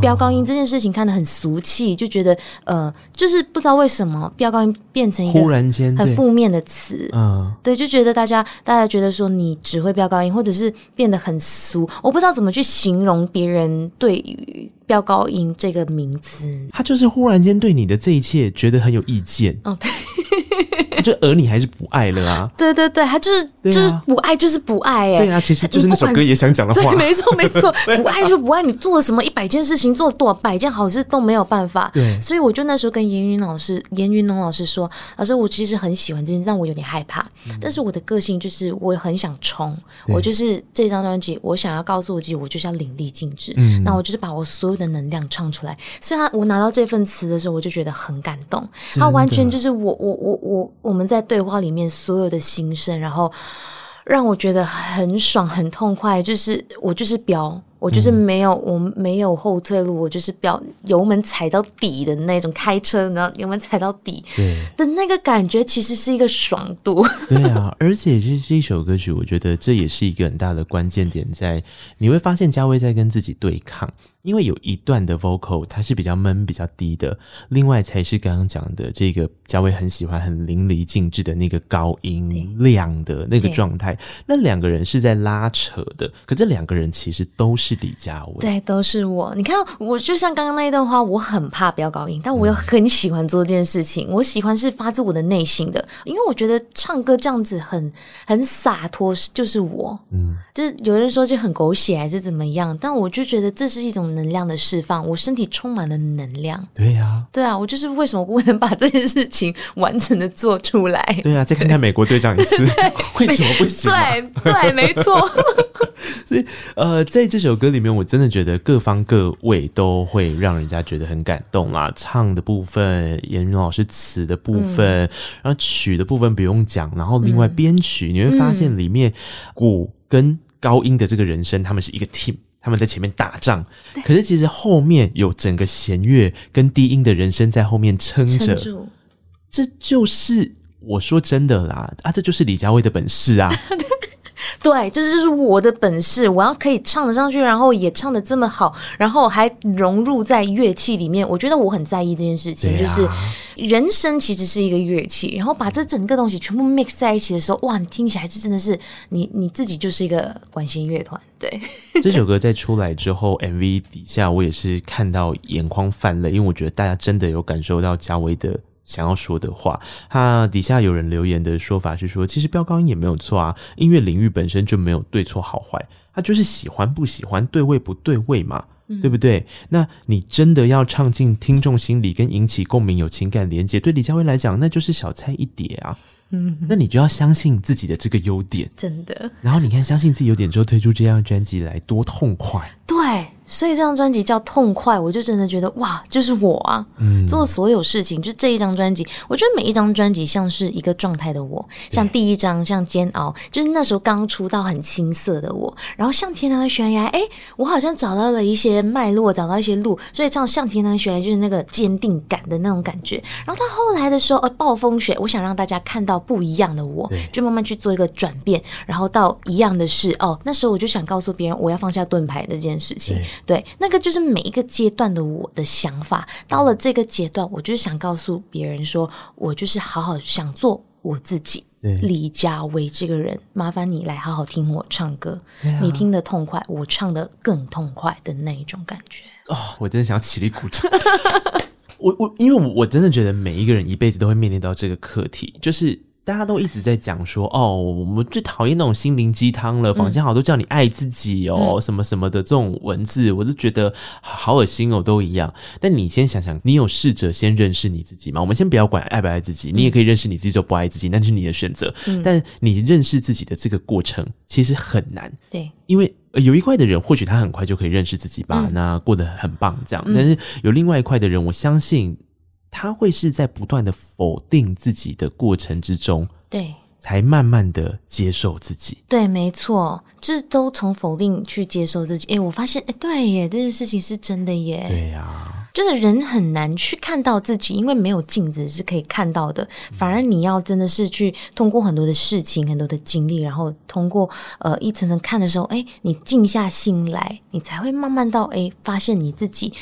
飙高音这件事情看得很俗气，就觉得呃，就是不知道为什么飙高音变成一个忽然间很负面的词，嗯，对，就觉得大家大家觉得说你只会飙高音，或者是变得很俗，我不知道怎么去形容别人对于飙高音这个名词，他就是忽然间对你的这一切觉得很有意见，哦，对。就而你还是不爱了啊？对对对，他就是、啊、就是不爱，就是不爱哎。对啊，其实就是那首歌也想讲的话。对，没错 没错，不爱就不爱。你做了什么一百件事情，做了多少百件好事都没有办法。对，所以我就那时候跟严云老师、严云龙老师说：“老师，我其实很喜欢这件事，但我有点害怕。嗯、但是我的个性就是我很想冲，我就是这张专辑，我想要告诉我自己，我就是要淋漓尽致。嗯，那我就是把我所有的能量唱出来。所以，他我拿到这份词的时候，我就觉得很感动。他完全就是我我我我我。我们在对话里面所有的心声，然后让我觉得很爽、很痛快。就是我就是飙。我就是没有，我没有后退路，我就是飙油门踩到底的那种开车，然后油门踩到底的那个感觉，其实是一个爽度。对啊，而且这这一首歌曲，我觉得这也是一个很大的关键点，在你会发现嘉威在跟自己对抗，因为有一段的 vocal 它是比较闷、比较低的，另外才是刚刚讲的这个嘉威很喜欢、很淋漓尽致的那个高音亮的那个状态。那两个人是在拉扯的，可这两个人其实都是。李佳薇，对，都是我。你看，我就像刚刚那一段话，我很怕飙高音，但我又很喜欢做这件事情。嗯、我喜欢是发自我的内心的，因为我觉得唱歌这样子很很洒脱，就是我。嗯，就是有人说就很狗血还是怎么样，但我就觉得这是一种能量的释放，我身体充满了能量。对呀、啊，对啊，我就是为什么不能把这件事情完整的做出来？对啊，再看看美国队长一次，为什么不行？对对，没错。所以呃，在这首歌里面，我真的觉得各方各位都会让人家觉得很感动啦。唱的部分，严云老师词的部分，嗯、然后曲的部分不用讲，然后另外编曲，嗯、你会发现里面鼓跟高音的这个人声，他们是一个 team，他们在前面打仗。可是其实后面有整个弦乐跟低音的人声在后面撑着，这就是我说真的啦啊，这就是李佳薇的本事啊。对，这就是我的本事。我要可以唱得上去，然后也唱得这么好，然后还融入在乐器里面。我觉得我很在意这件事情，啊、就是人声其实是一个乐器，然后把这整个东西全部 mix 在一起的时候，哇，你听起来就真的是你你自己就是一个管弦乐团。对，这首歌在出来之后，MV 底下我也是看到眼眶泛泪，因为我觉得大家真的有感受到嘉威的。想要说的话，他底下有人留言的说法是说，其实飙高音也没有错啊，音乐领域本身就没有对错好坏，他就是喜欢不喜欢，对位不对位嘛。嗯、对不对？那你真的要唱进听众心里，跟引起共鸣、有情感连接，对李佳薇来讲，那就是小菜一碟啊。嗯，那你就要相信自己的这个优点，真的。然后你看，相信自己优点之后，推出这张专辑来，多痛快。对。所以这张专辑叫《痛快》，我就真的觉得哇，就是我啊！嗯，做所有事情，就这一张专辑，我觉得每一张专辑像是一个状态的我。像第一张，像煎熬，就是那时候刚出道很青涩的我。然后像天堂的悬崖，哎，我好像找到了一些脉络，找到一些路。所以唱像天堂的悬崖，就是那个坚定感的那种感觉。然后到后来的时候，呃，暴风雪，我想让大家看到不一样的我，就慢慢去做一个转变。然后到一样的事，哦，那时候我就想告诉别人，我要放下盾牌的这件事情。对，那个就是每一个阶段的我的想法。到了这个阶段，我就是想告诉别人说，我就是好好想做我自己。李佳薇这个人，麻烦你来好好听我唱歌，啊、你听得痛快，我唱得更痛快的那一种感觉。哦，我真的想要起立鼓掌。我我，因为我我真的觉得每一个人一辈子都会面临到这个课题，就是。大家都一直在讲说，哦，我们最讨厌那种心灵鸡汤了，坊间好多叫你爱自己哦，嗯、什么什么的这种文字，我都觉得好恶心哦，都一样。但你先想想，你有试着先认识你自己吗？我们先不要管爱不爱自己，你也可以认识你自己就不爱自己，那是你的选择。嗯、但你认识自己的这个过程其实很难，对，因为有一块的人或许他很快就可以认识自己吧，嗯、那过得很棒这样。但是有另外一块的人，我相信。他会是在不断的否定自己的过程之中，对，才慢慢的接受自己。对，没错，就是都从否定去接受自己。哎，我发现，哎，对耶，这件事情是真的耶。对呀、啊，就是人很难去看到自己，因为没有镜子是可以看到的。反而你要真的是去通过很多的事情、很多的经历，然后通过呃一层层看的时候，哎，你静下心来，你才会慢慢到哎，发现你自己。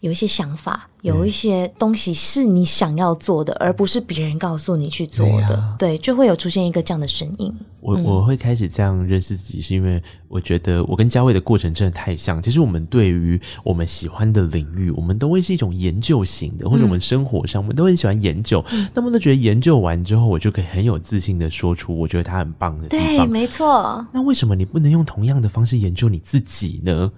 有一些想法，有一些东西是你想要做的，嗯、而不是别人告诉你去做的。对，啊、对，就会有出现一个这样的声音。我我会开始这样认识自己，是因为我觉得我跟佳慧的过程真的太像。其实我们对于我们喜欢的领域，我们都会是一种研究型的，或者我们生活上，我们都很喜欢研究。嗯、那么都觉得研究完之后，我就可以很有自信的说出我觉得他很棒的地方。对，没错。那为什么你不能用同样的方式研究你自己呢？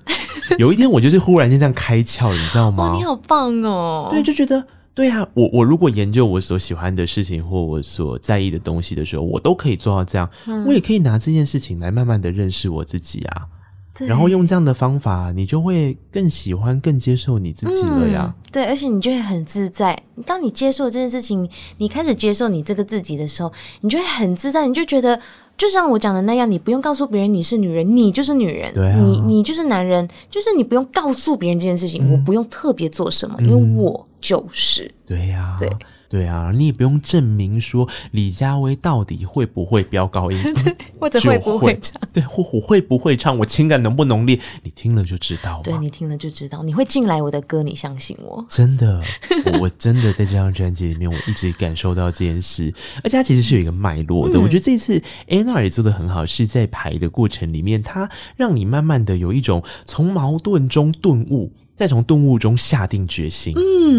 有一天我就是忽然间这样开窍，你知道吗？你好棒哦！对，就觉得对啊，我我如果研究我所喜欢的事情或我所在意的东西的时候，我都可以做到这样。嗯、我也可以拿这件事情来慢慢的认识我自己啊。对然后用这样的方法，你就会更喜欢、更接受你自己了呀。嗯、对，而且你就会很自在。当你接受这件事情，你开始接受你这个自己的时候，你就会很自在，你就觉得。就像我讲的那样，你不用告诉别人你是女人，你就是女人。对啊，你你就是男人，就是你不用告诉别人这件事情，嗯、我不用特别做什么，嗯、因为我就是。对呀，对。对啊，你也不用证明说李佳薇到底会不会飙高音，或者会不会唱，对，或我会不会唱，我情感能不浓烈，你听了就知道。对，你听了就知道，你会进来我的歌，你相信我。真的，我真的在这张专辑里面，我一直感受到这件事，而且它其实是有一个脉络的。嗯、我觉得这次 n r 也做得很好，是在排的过程里面，它让你慢慢的有一种从矛盾中顿悟。再从顿悟中下定决心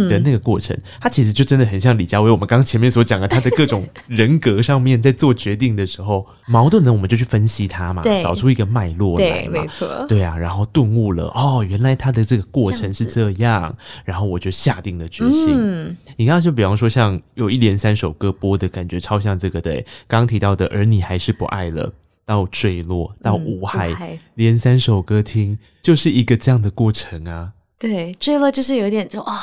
的那个过程，嗯、他其实就真的很像李佳薇。我们刚刚前面所讲的，他的各种人格上面，在做决定的时候，矛盾呢我们就去分析他嘛，对找出一个脉络来嘛，对，没错，对啊，然后顿悟了，哦，原来他的这个过程是这样，这样然后我就下定了决心。嗯、你刚刚就比方说，像有一连三首歌播的感觉，超像这个的。刚刚提到的，而你还是不爱了，到坠落，到无害，嗯、无害连三首歌听，就是一个这样的过程啊。对，坠落就是有点就哦，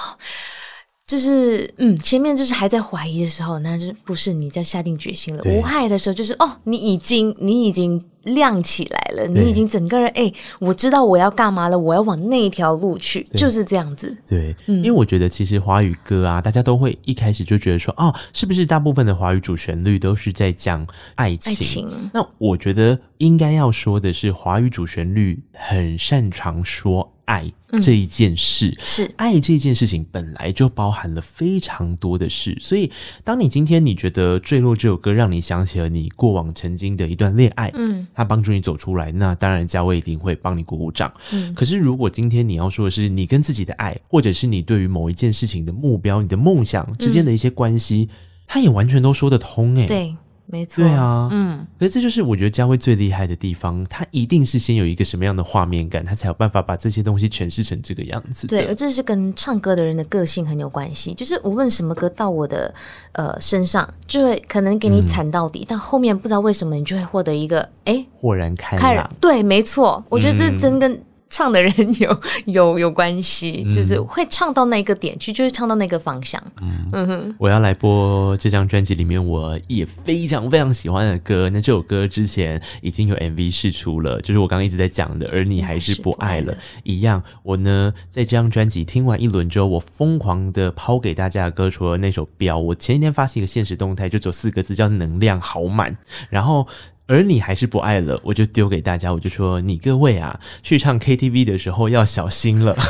就是嗯，前面就是还在怀疑的时候，那就不是你在下定决心了。无害的时候，就是哦，你已经你已经亮起来了，你已经整个人哎，我知道我要干嘛了，我要往那一条路去，就是这样子。对，嗯、因为我觉得其实华语歌啊，大家都会一开始就觉得说，哦，是不是大部分的华语主旋律都是在讲爱情？爱情。那我觉得应该要说的是，华语主旋律很擅长说。爱这一件事、嗯、是爱这件事情本来就包含了非常多的事，所以当你今天你觉得《坠落》这首歌让你想起了你过往曾经的一段恋爱，嗯，它帮助你走出来，那当然嘉威一定会帮你鼓鼓掌。嗯，可是如果今天你要说的是你跟自己的爱，或者是你对于某一件事情的目标、你的梦想之间的一些关系，它、嗯、也完全都说得通诶、欸。对。没错，对啊，嗯，可是这就是我觉得家威最厉害的地方，他一定是先有一个什么样的画面感，他才有办法把这些东西诠释成这个样子。对，而这是跟唱歌的人的个性很有关系，就是无论什么歌到我的呃身上，就会可能给你惨到底，嗯、但后面不知道为什么你就会获得一个哎豁然开朗。对，没错，我觉得这真跟。唱的人有 有有关系，嗯、就是会唱到那个点去，就是唱到那个方向。嗯嗯哼，我要来播这张专辑里面我也非常非常喜欢的歌。那这首歌之前已经有 MV 试出了，就是我刚刚一直在讲的，而你还是不爱了。一样，我呢在这张专辑听完一轮之后，我疯狂的抛给大家的歌，除了那首《标》，我前一天发现一个现实动态，就只有四个字叫“能量好满”，然后。而你还是不爱了，我就丢给大家，我就说你各位啊，去唱 KTV 的时候要小心了。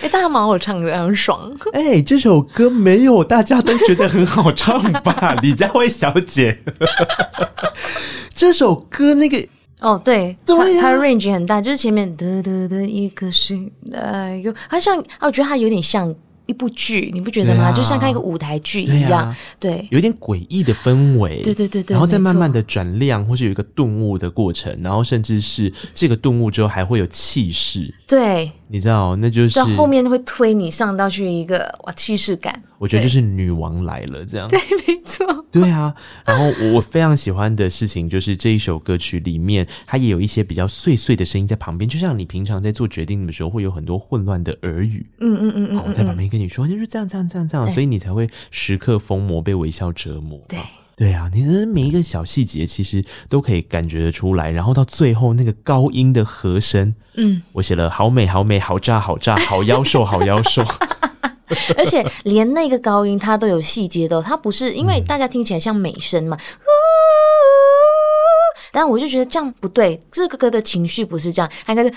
哎、欸，大家蛮好唱的，很爽。哎、欸，这首歌没有大家都觉得很好唱吧？李佳慧小姐，这首歌那个哦，对，对呀、啊，它的 range 很大，就是前面的的的一颗心，哎呦，它像，我觉得它有点像。一部剧，你不觉得吗？啊、就像看一个舞台剧一样，对，啊、对，有点诡异的氛围，对对对对，然后再慢慢的转亮，或是有一个顿悟的过程，然后甚至是这个顿悟之后还会有气势，对。你知道，那就是到后面会推你上到去一个哇气势感，我觉得就是女王来了这样。对，没错。对啊，然后我非常喜欢的事情就是这一首歌曲里面，它也有一些比较碎碎的声音在旁边，就像你平常在做决定的时候会有很多混乱的耳语，嗯嗯嗯嗯，我在旁边跟你说就是这样这样这样这样，所以你才会时刻疯魔被微笑折磨。对。对啊，你的每一个小细节其实都可以感觉得出来，然后到最后那个高音的和声，嗯，我写了好美好美好炸好炸好妖兽好妖兽，而且连那个高音它都有细节的，它不是因为大家听起来像美声嘛，嗯、但我就觉得这样不对，这个歌的情绪不是这样，应该是。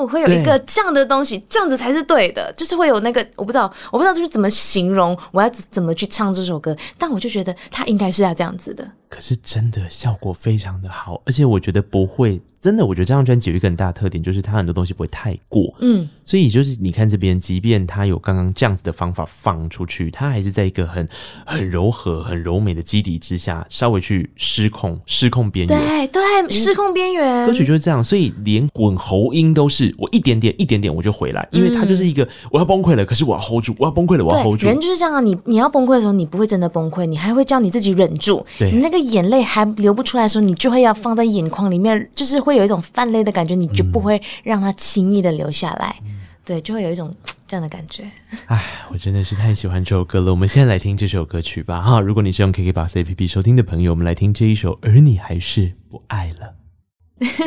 我会有一个这样的东西，这样子才是对的，就是会有那个我不知道，我不知道就是怎么形容，我要怎么去唱这首歌，但我就觉得它应该是要这样子的。可是真的效果非常的好，而且我觉得不会。真的，我觉得这张专辑有一个很大的特点，就是它很多东西不会太过。嗯，所以就是你看这边，即便它有刚刚这样子的方法放出去，它还是在一个很很柔和、很柔美的基底之下，稍微去失控、失控边缘。对对，失控边缘。歌曲就是这样，所以连滚喉音都是我一点点、一点点我就回来，因为它就是一个我要崩溃了，可是我要 hold 住，我要崩溃了，我要 hold 住。人就是这样啊，你你要崩溃的时候，你不会真的崩溃，你还会叫你自己忍住。对，你那个眼泪还流不出来的时候，你就会要放在眼眶里面，就是会有一种泛泪的。感觉你就不会让它轻易的流下来，嗯、对，就会有一种这样的感觉。哎，我真的是太喜欢这首歌了。我们现在来听这首歌曲吧，哈！如果你是用 KKBOX APP 收听的朋友，我们来听这一首《而你还是不爱了》，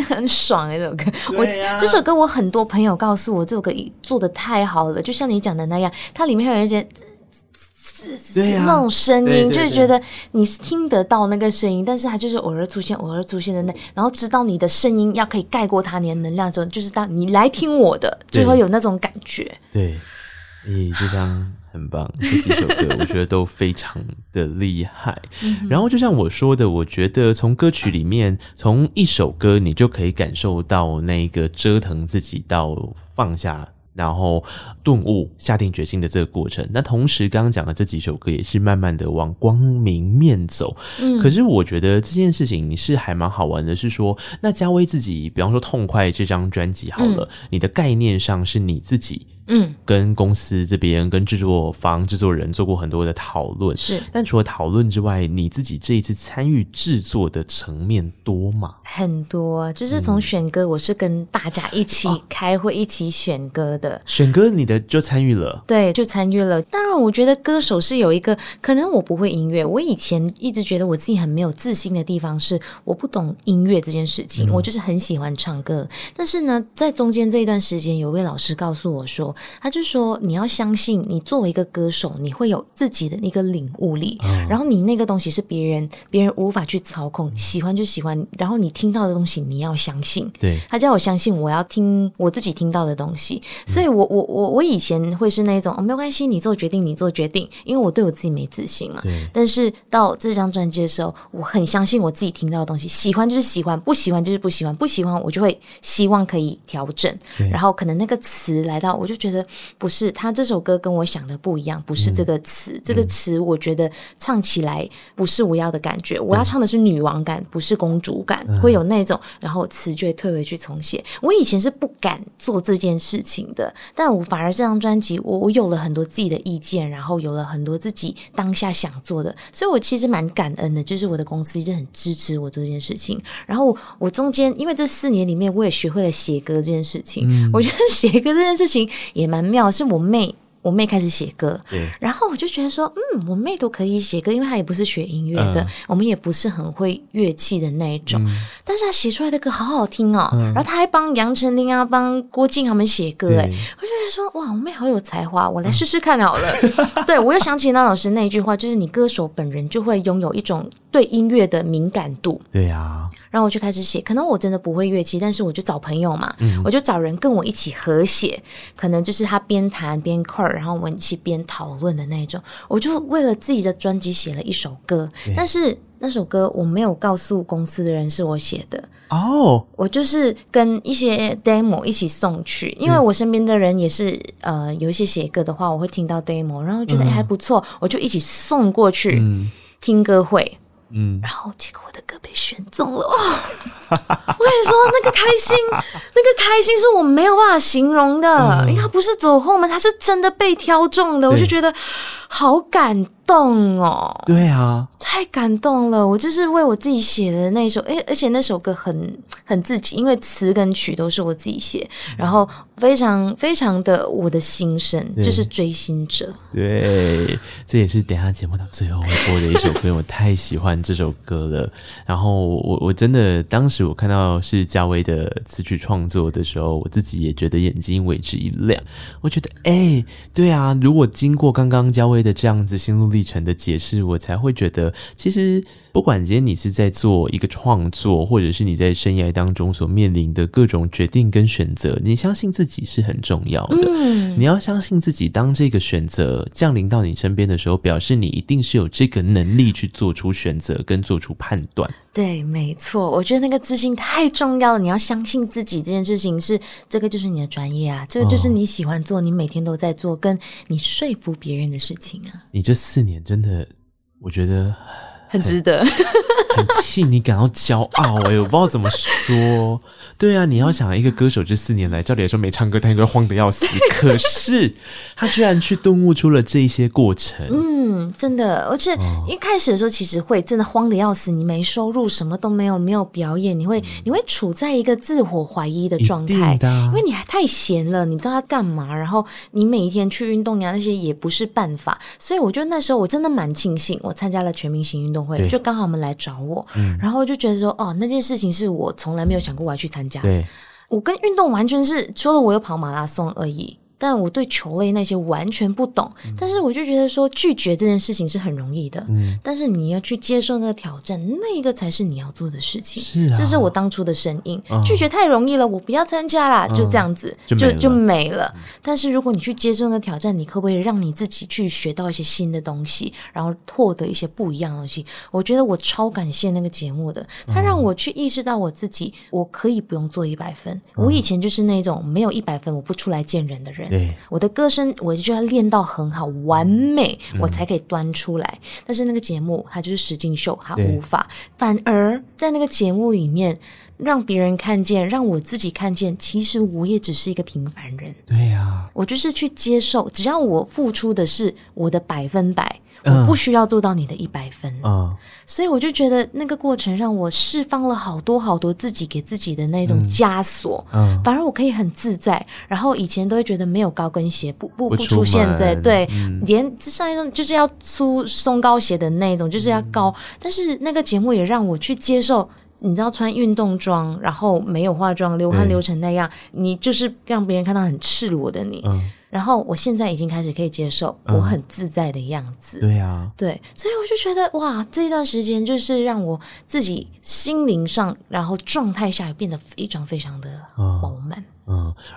很爽哎，这首歌。啊、我这首歌，我很多朋友告诉我，这首歌做的太好了，就像你讲的那样，它里面还有一些。对啊，那种声音，就是觉得你是听得到那个声音，但是它就是偶尔出现，偶尔出现的那，然后知道你的声音要可以盖过它，你的能量之后，就是当你来听我的，就会有那种感觉。对，咦，这张很棒，这几首歌我觉得都非常的厉害。然后就像我说的，我觉得从歌曲里面，从一首歌你就可以感受到那个折腾自己到放下。然后顿悟、下定决心的这个过程。那同时，刚刚讲的这几首歌也是慢慢的往光明面走。嗯，可是我觉得这件事情你是还蛮好玩的，是说，那嘉威自己，比方说《痛快》这张专辑好了，嗯，你的概念上是你自己。嗯，跟公司这边、跟制作方、制作人做过很多的讨论，是。但除了讨论之外，你自己这一次参与制作的层面多吗？很多，就是从选歌，我是跟大家一起开会、一起选歌的。选歌，你的就参与了？对，就参与了。当然，我觉得歌手是有一个，可能我不会音乐。我以前一直觉得我自己很没有自信的地方是，我不懂音乐这件事情。嗯、我就是很喜欢唱歌，但是呢，在中间这一段时间，有位老师告诉我说。他就说：“你要相信，你作为一个歌手，你会有自己的一个领悟力。Oh. 然后你那个东西是别人别人无法去操控，喜欢就喜欢。然后你听到的东西，你要相信。对，他叫我相信，我要听我自己听到的东西。所以我我我我以前会是那种哦，没有关系，你做决定，你做决定，因为我对我自己没自信嘛。对。但是到这张专辑的时候，我很相信我自己听到的东西，喜欢就是喜欢，不喜欢就是不喜欢，不喜欢我就会希望可以调整。然后可能那个词来到，我就觉觉得不是，他这首歌跟我想的不一样，不是这个词，嗯、这个词我觉得唱起来不是我要的感觉，我要唱的是女王感，不是公主感，嗯、会有那种，然后词就会退回去重写。我以前是不敢做这件事情的，但我反而这张专辑，我我有了很多自己的意见，然后有了很多自己当下想做的，所以我其实蛮感恩的，就是我的公司一直很支持我做这件事情。然后我中间，因为这四年里面，我也学会了写歌这件事情。嗯、我觉得写歌这件事情也蛮妙，是我妹。我妹开始写歌，对然后我就觉得说，嗯，我妹都可以写歌，因为她也不是学音乐的，嗯、我们也不是很会乐器的那一种，嗯、但是她写出来的歌好好听哦。嗯、然后她还帮杨丞琳啊、帮郭靖他们写歌，哎，我就觉得说，哇，我妹好有才华，我来试试看好了。嗯、对，我又想起那老师那一句话，就是你歌手本人就会拥有一种对音乐的敏感度。对呀、啊，然后我就开始写，可能我真的不会乐器，但是我就找朋友嘛，嗯、我就找人跟我一起合写，可能就是他边弹边 core 然后我们一起边讨论的那种，我就为了自己的专辑写了一首歌，但是那首歌我没有告诉公司的人是我写的。哦，我就是跟一些 demo 一起送去，因为我身边的人也是、嗯、呃有一些写歌的话，我会听到 demo，然后觉得、嗯、还不错，我就一起送过去、嗯、听歌会。嗯，然后结果我的歌被选中了，哦！我跟你说，那个开心，那个开心是我没有办法形容的，嗯、因为他不是走后门，他是真的被挑中的，我就觉得好感动哦。对啊，太感动了！我就是为我自己写的那一首，诶，而且那首歌很很自己，因为词跟曲都是我自己写，嗯、然后非常非常的我的心声，就是追星者。对，这也是等一下节目到最后会播的一首歌，我太喜欢这首歌了。然后我我真的当时我看到是嘉威的词曲创作的时候，我自己也觉得眼睛为之一亮。我觉得，哎，对啊，如果经过刚刚嘉威的这样子心路历程的解释，我才会觉得，其实不管今天你是在做一个创作，或者是你在生涯当中所面临的各种决定跟选择，你相信自己是很重要的。嗯，你要相信自己，当这个选择降临到你身边的时候，表示你一定是有这个能力去做出选择跟做出判断。对，没错，我觉得那个自信太重要了。你要相信自己，这件事情是这个就是你的专业啊，这个就是你喜欢做，你每天都在做，跟你说服别人的事情啊。你这四年真的，我觉得很，值得，很替你感到骄傲哎、欸，我不知道怎么说。对啊，你要想一个歌手这四年来，照理来说没唱歌，他应该慌得要死。可是他居然去顿悟出了这一些过程。嗯，真的，而且一开始的时候其实会真的慌得要死，你没收入，什么都没有，没有表演，你会你会处在一个自我怀疑的状态，因为你还太闲了，你不知道他干嘛，然后你每一天去运动呀，那些也不是办法。所以我觉得那时候我真的蛮庆幸，我参加了全明星运动会，就刚好我们来找我，嗯、然后就觉得说，哦，那件事情是我从来没有想过我要去参。对，我跟运动完全是除了我有跑马拉松而已。但我对球类那些完全不懂，嗯、但是我就觉得说拒绝这件事情是很容易的，嗯，但是你要去接受那个挑战，那个才是你要做的事情。是啊，这是我当初的声音。哦、拒绝太容易了，我不要参加啦，哦、就这样子，就就，就没了。但是如果你去接受那个挑战，你可不可以让你自己去学到一些新的东西，然后获得一些不一样的东西？我觉得我超感谢那个节目的，它让我去意识到我自己，我可以不用做一百分。嗯、我以前就是那种没有一百分我不出来见人的人。对，我的歌声我就要练到很好完美，嗯、我才可以端出来。但是那个节目它就是实境秀，它无法。反而在那个节目里面，让别人看见，让我自己看见，其实我也只是一个平凡人。对呀、啊，我就是去接受，只要我付出的是我的百分百。我不需要做到你的一百分，嗯，所以我就觉得那个过程让我释放了好多好多自己给自己的那种枷锁，嗯，反而我可以很自在。然后以前都会觉得没有高跟鞋不不不出现在对，连上一种就是要出松高鞋的那种，就是要高。但是那个节目也让我去接受，你知道穿运动装，然后没有化妆，流汗流成那样，你就是让别人看到很赤裸的你。然后我现在已经开始可以接受我很自在的样子，嗯、对呀、啊，对，所以我就觉得哇，这段时间就是让我自己心灵上，然后状态下也变得非常非常的饱满。嗯，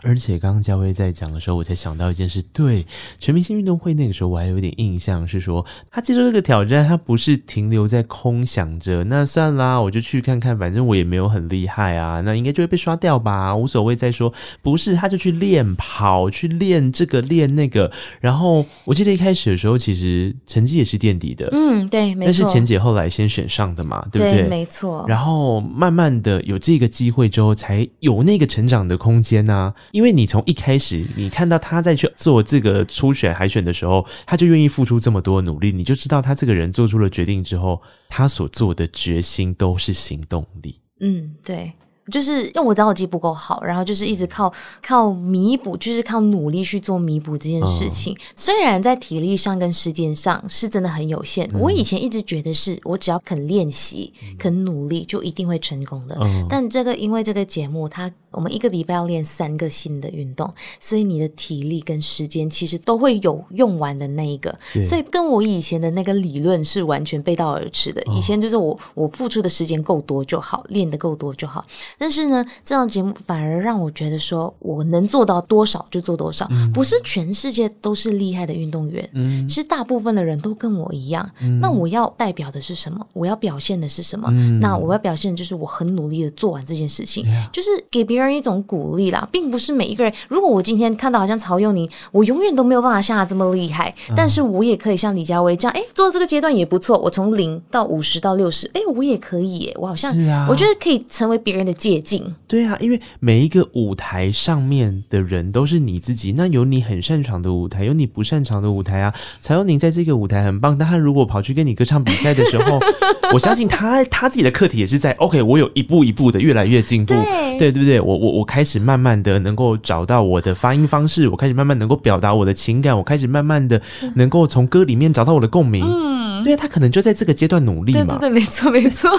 而且刚刚嘉威在讲的时候，我才想到一件事，对，全明星运动会那个时候我还有一点印象是说，他接受这个挑战，他不是停留在空想着，那算啦，我就去看看，反正我也没有很厉害啊，那应该就会被刷掉吧，无所谓。再说，不是，他就去练跑，去练这个练那个，然后我记得一开始的时候，其实成绩也是垫底的，嗯，对，没错，但是钱姐后来先选上的嘛，对不对？对，没错。然后慢慢的有这个机会之后，才有那个成长的空间呐、因为你从一开始，你看到他在去做这个初选海选的时候，他就愿意付出这么多努力，你就知道他这个人做出了决定之后，他所做的决心都是行动力。嗯，对。就是因为我知道我自己不够好，然后就是一直靠靠弥补，就是靠努力去做弥补这件事情。哦、虽然在体力上跟时间上是真的很有限，嗯、我以前一直觉得是我只要肯练习、嗯、肯努力，就一定会成功的。哦、但这个因为这个节目，它我们一个礼拜要练三个新的运动，所以你的体力跟时间其实都会有用完的那一个。所以跟我以前的那个理论是完全背道而驰的。哦、以前就是我我付出的时间够多就好，练得够多就好。但是呢，这档节目反而让我觉得说，我能做到多少就做多少，嗯、不是全世界都是厉害的运动员，嗯，其实大部分的人都跟我一样。嗯、那我要代表的是什么？我要表现的是什么？嗯、那我要表现的就是我很努力的做完这件事情，嗯、就是给别人一种鼓励啦，并不是每一个人。如果我今天看到好像曹佑宁，我永远都没有办法像他这么厉害，嗯、但是我也可以像李佳薇这样，哎，做到这个阶段也不错。我从零到五十到六十，哎，我也可以耶，我好像，啊、我觉得可以成为别人的借镜。对啊，因为每一个舞台上面的人都是你自己，那有你很擅长的舞台，有你不擅长的舞台啊。曹佑宁在这个舞台很棒，但他如果跑去跟你歌唱比赛的时候，我相信他他自己的课题也是在 OK，我有一步一步的越来越进步，对对对不对？我我我开始慢慢的能够找到我的发音方式，我开始慢慢能够表达我的情感，我开始慢慢的能够从歌里面找到我的共鸣。嗯，对啊，他可能就在这个阶段努力嘛。对对对，没错没错。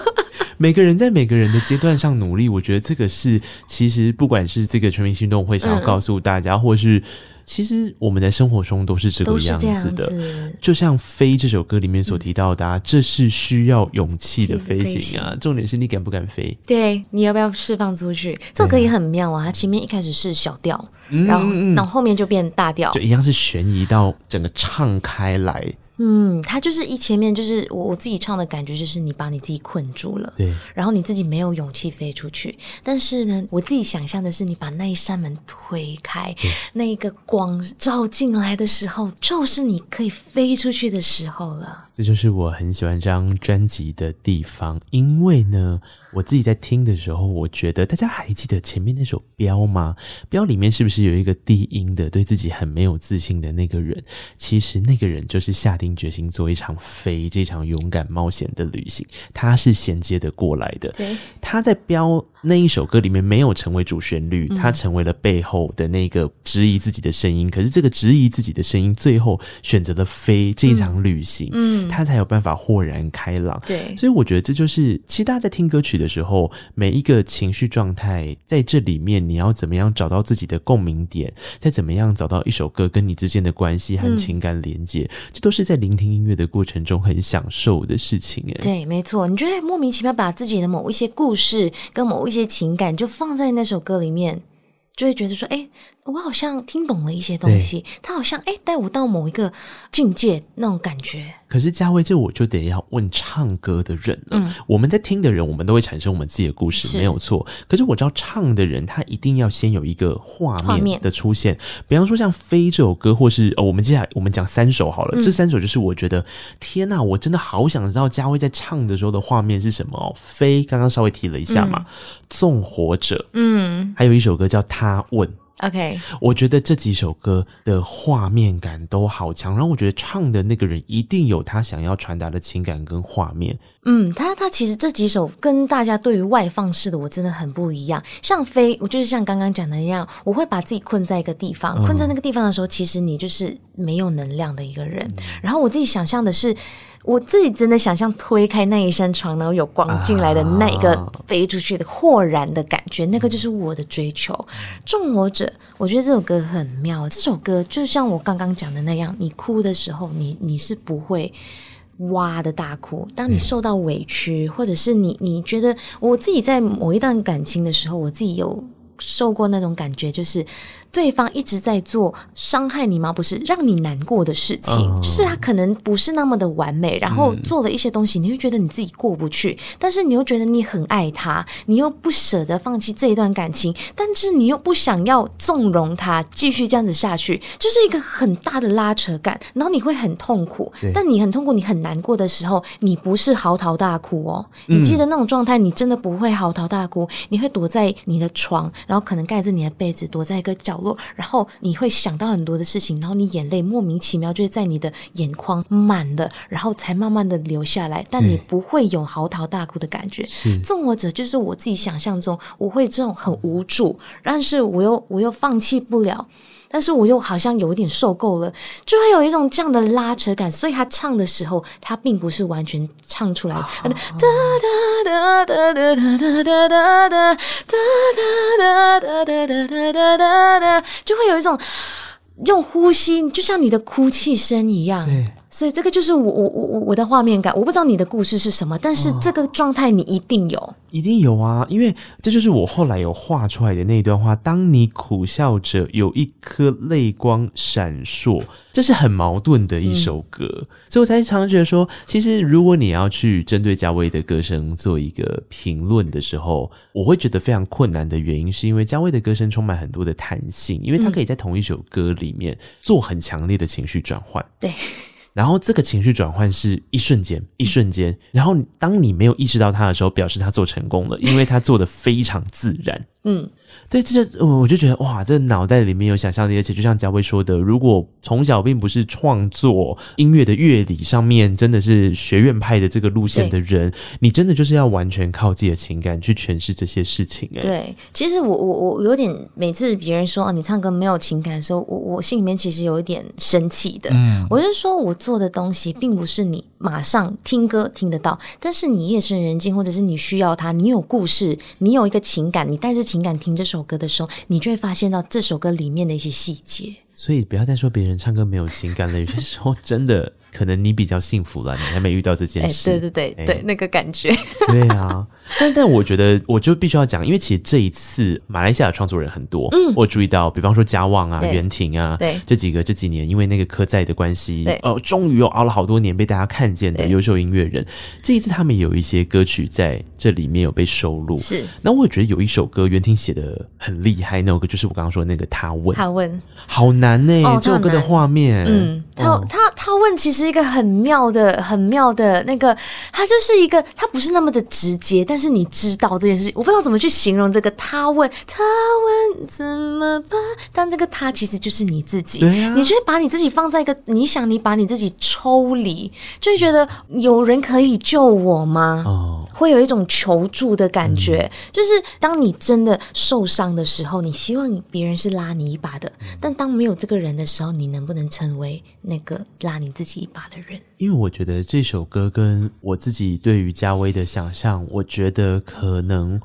每个人在每个人的阶段上努力，我觉得这个是其实不管是这个全明星运动会想要告诉大家，嗯、或是其实我们的生活中都是这个样子的。子就像《飞》这首歌里面所提到的、啊，嗯、这是需要勇气的飞行啊。重点是你敢不敢飞？对，你要不要释放出去？这首歌也很妙啊。它前面一开始是小调，嗯、然后然后后面就变大调，就一样是悬疑到整个唱开来。嗯，他就是一前面就是我我自己唱的感觉，就是你把你自己困住了，对，然后你自己没有勇气飞出去。但是呢，我自己想象的是，你把那一扇门推开，那一个光照进来的时候，就是你可以飞出去的时候了。这就是我很喜欢这张专辑的地方，因为呢。我自己在听的时候，我觉得大家还记得前面那首《标》吗？《标》里面是不是有一个低音的，对自己很没有自信的那个人？其实那个人就是下定决心做一场飞，这场勇敢冒险的旅行，他是衔接的过来的。对，他在《标》那一首歌里面没有成为主旋律，他成为了背后的那个质疑自己的声音。嗯、可是这个质疑自己的声音，最后选择了飞这一场旅行，嗯，他才有办法豁然开朗。对，所以我觉得这就是，其实大家在听歌曲的时候，每一个情绪状态在这里面，你要怎么样找到自己的共鸣点，再怎么样找到一首歌跟你之间的关系和情感连接，嗯、这都是在聆听音乐的过程中很享受的事情。哎，对，没错，你觉得莫名其妙把自己的某一些故事跟某一些情感就放在那首歌里面，就会觉得说，哎。我好像听懂了一些东西，他好像哎带我到某一个境界那种感觉。可是嘉威，这我就得要问唱歌的人了。嗯，我们在听的人，我们都会产生我们自己的故事，没有错。可是我知道唱的人，他一定要先有一个画面的出现。比方说像《飞》这首歌，或是哦，我们接下来我们讲三首好了。嗯、这三首就是我觉得天哪，我真的好想知道嘉威在唱的时候的画面是什么哦。《飞》刚刚稍微提了一下嘛，嗯《纵火者》嗯，还有一首歌叫《他问》。OK，我觉得这几首歌的画面感都好强，然后我觉得唱的那个人一定有他想要传达的情感跟画面。嗯，他他其实这几首跟大家对于外放式的我真的很不一样。像飞，我就是像刚刚讲的一样，我会把自己困在一个地方，嗯、困在那个地方的时候，其实你就是没有能量的一个人。嗯、然后我自己想象的是。我自己真的想象推开那一扇窗，然后有光进来的那一个飞出去的豁然的感觉，啊、那个就是我的追求。纵火者，我觉得这首歌很妙。这首歌就像我刚刚讲的那样，你哭的时候，你你是不会哇的大哭。当你受到委屈，或者是你你觉得，我自己在某一段感情的时候，我自己有。受过那种感觉，就是对方一直在做伤害你吗？不是，让你难过的事情，哦、就是他可能不是那么的完美，然后做了一些东西，你会觉得你自己过不去，嗯、但是你又觉得你很爱他，你又不舍得放弃这一段感情，但是你又不想要纵容他继续这样子下去，就是一个很大的拉扯感，然后你会很痛苦。但你很痛苦，你很难过的时候，你不是嚎啕大哭哦，你记得那种状态，你真的不会嚎啕大哭，你会躲在你的床，然后可能盖着你的被子，躲在一个角落，然后你会想到很多的事情，然后你眼泪莫名其妙就会在你的眼眶满了，然后才慢慢的流下来，但你不会有嚎啕大哭的感觉。纵或者就是我自己想象中，我会这种很无助，但是我又我又放弃不了。但是我又好像有一点受够了，就会有一种这样的拉扯感。所以他唱的时候，他并不是完全唱出来的。哒哒哒哒哒哒哒哒哒哒哒哒哒哒哒哒哒哒哒，就会有一种用呼吸，就像你的哭泣声一样。对。所以这个就是我我我我我的画面感，我不知道你的故事是什么，但是这个状态你一定有，一定有啊，因为这就是我后来有画出来的那一段话。当你苦笑着，有一颗泪光闪烁，这是很矛盾的一首歌，嗯、所以我才常常觉得说，其实如果你要去针对嘉威的歌声做一个评论的时候，我会觉得非常困难的原因，是因为嘉威的歌声充满很多的弹性，因为他可以在同一首歌里面做很强烈的情绪转换。对。然后这个情绪转换是一瞬间，一瞬间。然后当你没有意识到他的时候，表示他做成功了，因为他做的非常自然。嗯。对，这就我我就觉得哇，这脑袋里面有想象力，而且就像嘉威说的，如果从小并不是创作音乐的乐理上面真的是学院派的这个路线的人，你真的就是要完全靠自己的情感去诠释这些事情。哎，对，其实我我我有点每次别人说哦，你唱歌没有情感的时候，我我心里面其实有一点生气的。嗯，我是说我做的东西并不是你马上听歌听得到，但是你夜深人静或者是你需要它，你有故事，你有一个情感，你带着情感听这首歌的时候，你就会发现到这首歌里面的一些细节。所以不要再说别人唱歌没有情感了，有些时候真的。可能你比较幸福了，你还没遇到这件事。欸、对对对、欸、对，那个感觉。对啊，但但我觉得我就必须要讲，因为其实这一次马来西亚的创作人很多，嗯，我注意到，比方说家旺啊、袁婷啊，对，这几个这几年因为那个科在的关系，对，哦，终于又熬了好多年被大家看见的优秀音乐人，这一次他们有一些歌曲在这里面有被收录。是，那我也觉得有一首歌袁婷写的很厉害，那首歌就是我刚刚说的那个他问，他问，好难呢、欸，哦、这首歌的画面，嗯，他他他问其实。一个很妙的、很妙的那个，他就是一个，他不是那么的直接，但是你知道这件事情，我不知道怎么去形容这个。他问，他问怎么办？但这个他其实就是你自己，啊、你就会把你自己放在一个，你想你把你自己抽离，就会觉得有人可以救我吗？哦，会有一种求助的感觉，嗯、就是当你真的受伤的时候，你希望你别人是拉你一把的，但当没有这个人的时候，你能不能成为那个拉你自己一？把的人，因为我觉得这首歌跟我自己对于嘉威的想象，我觉得可能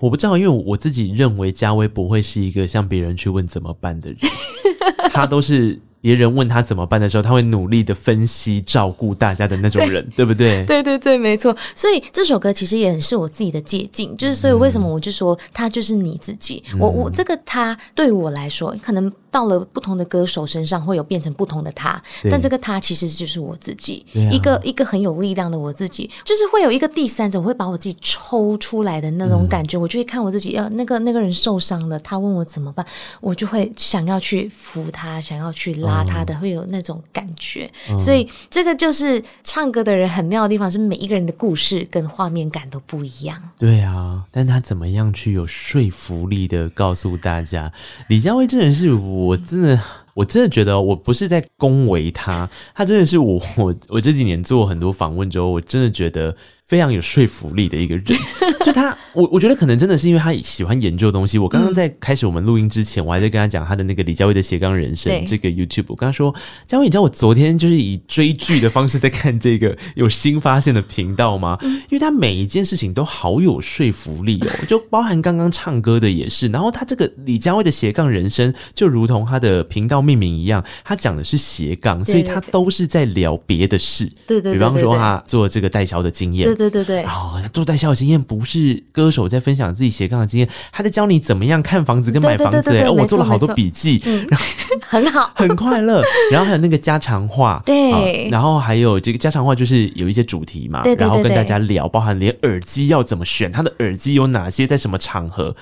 我不知道，因为我自己认为嘉威不会是一个向别人去问怎么办的人，他都是。别人问他怎么办的时候，他会努力的分析、照顾大家的那种人，对，对不对？对对对，没错。所以这首歌其实也很是我自己的借鉴，就是所以为什么我就说他就是你自己。嗯、我我这个他对我来说，可能到了不同的歌手身上会有变成不同的他，但这个他其实就是我自己，啊、一个一个很有力量的我自己，就是会有一个第三者，我会把我自己抽出来的那种感觉，嗯、我就会看我自己，呃，那个那个人受伤了，他问我怎么办，我就会想要去扶他，想要去。拉他的会有那种感觉，嗯、所以这个就是唱歌的人很妙的地方，是每一个人的故事跟画面感都不一样。对啊，但他怎么样去有说服力的告诉大家？李佳薇这人是我我真的，我真的觉得我不是在恭维他，他真的是我我我这几年做很多访问之后，我真的觉得。非常有说服力的一个人，就他，我我觉得可能真的是因为他喜欢研究东西。我刚刚在开始我们录音之前，我还在跟他讲他的那个李佳薇的斜杠人生这个 YouTube。我跟他说，佳薇，你知道我昨天就是以追剧的方式在看这个有新发现的频道吗？因为他每一件事情都好有说服力哦，就包含刚刚唱歌的也是。然后他这个李佳薇的斜杠人生，就如同他的频道命名一样，他讲的是斜杠，所以他都是在聊别的事。对对，比方说他做这个代销的经验。对对对。哦，做代销的经验不是歌手在分享自己斜杠的经验，他在教你怎么样看房子跟买房子。哎、哦，我做了好多笔记，然后 很好，很快乐。然后还有那个家常话，对、哦。然后还有这个家常话，就是有一些主题嘛，然后跟大家聊，包含连耳机要怎么选，他的耳机有哪些，在什么场合。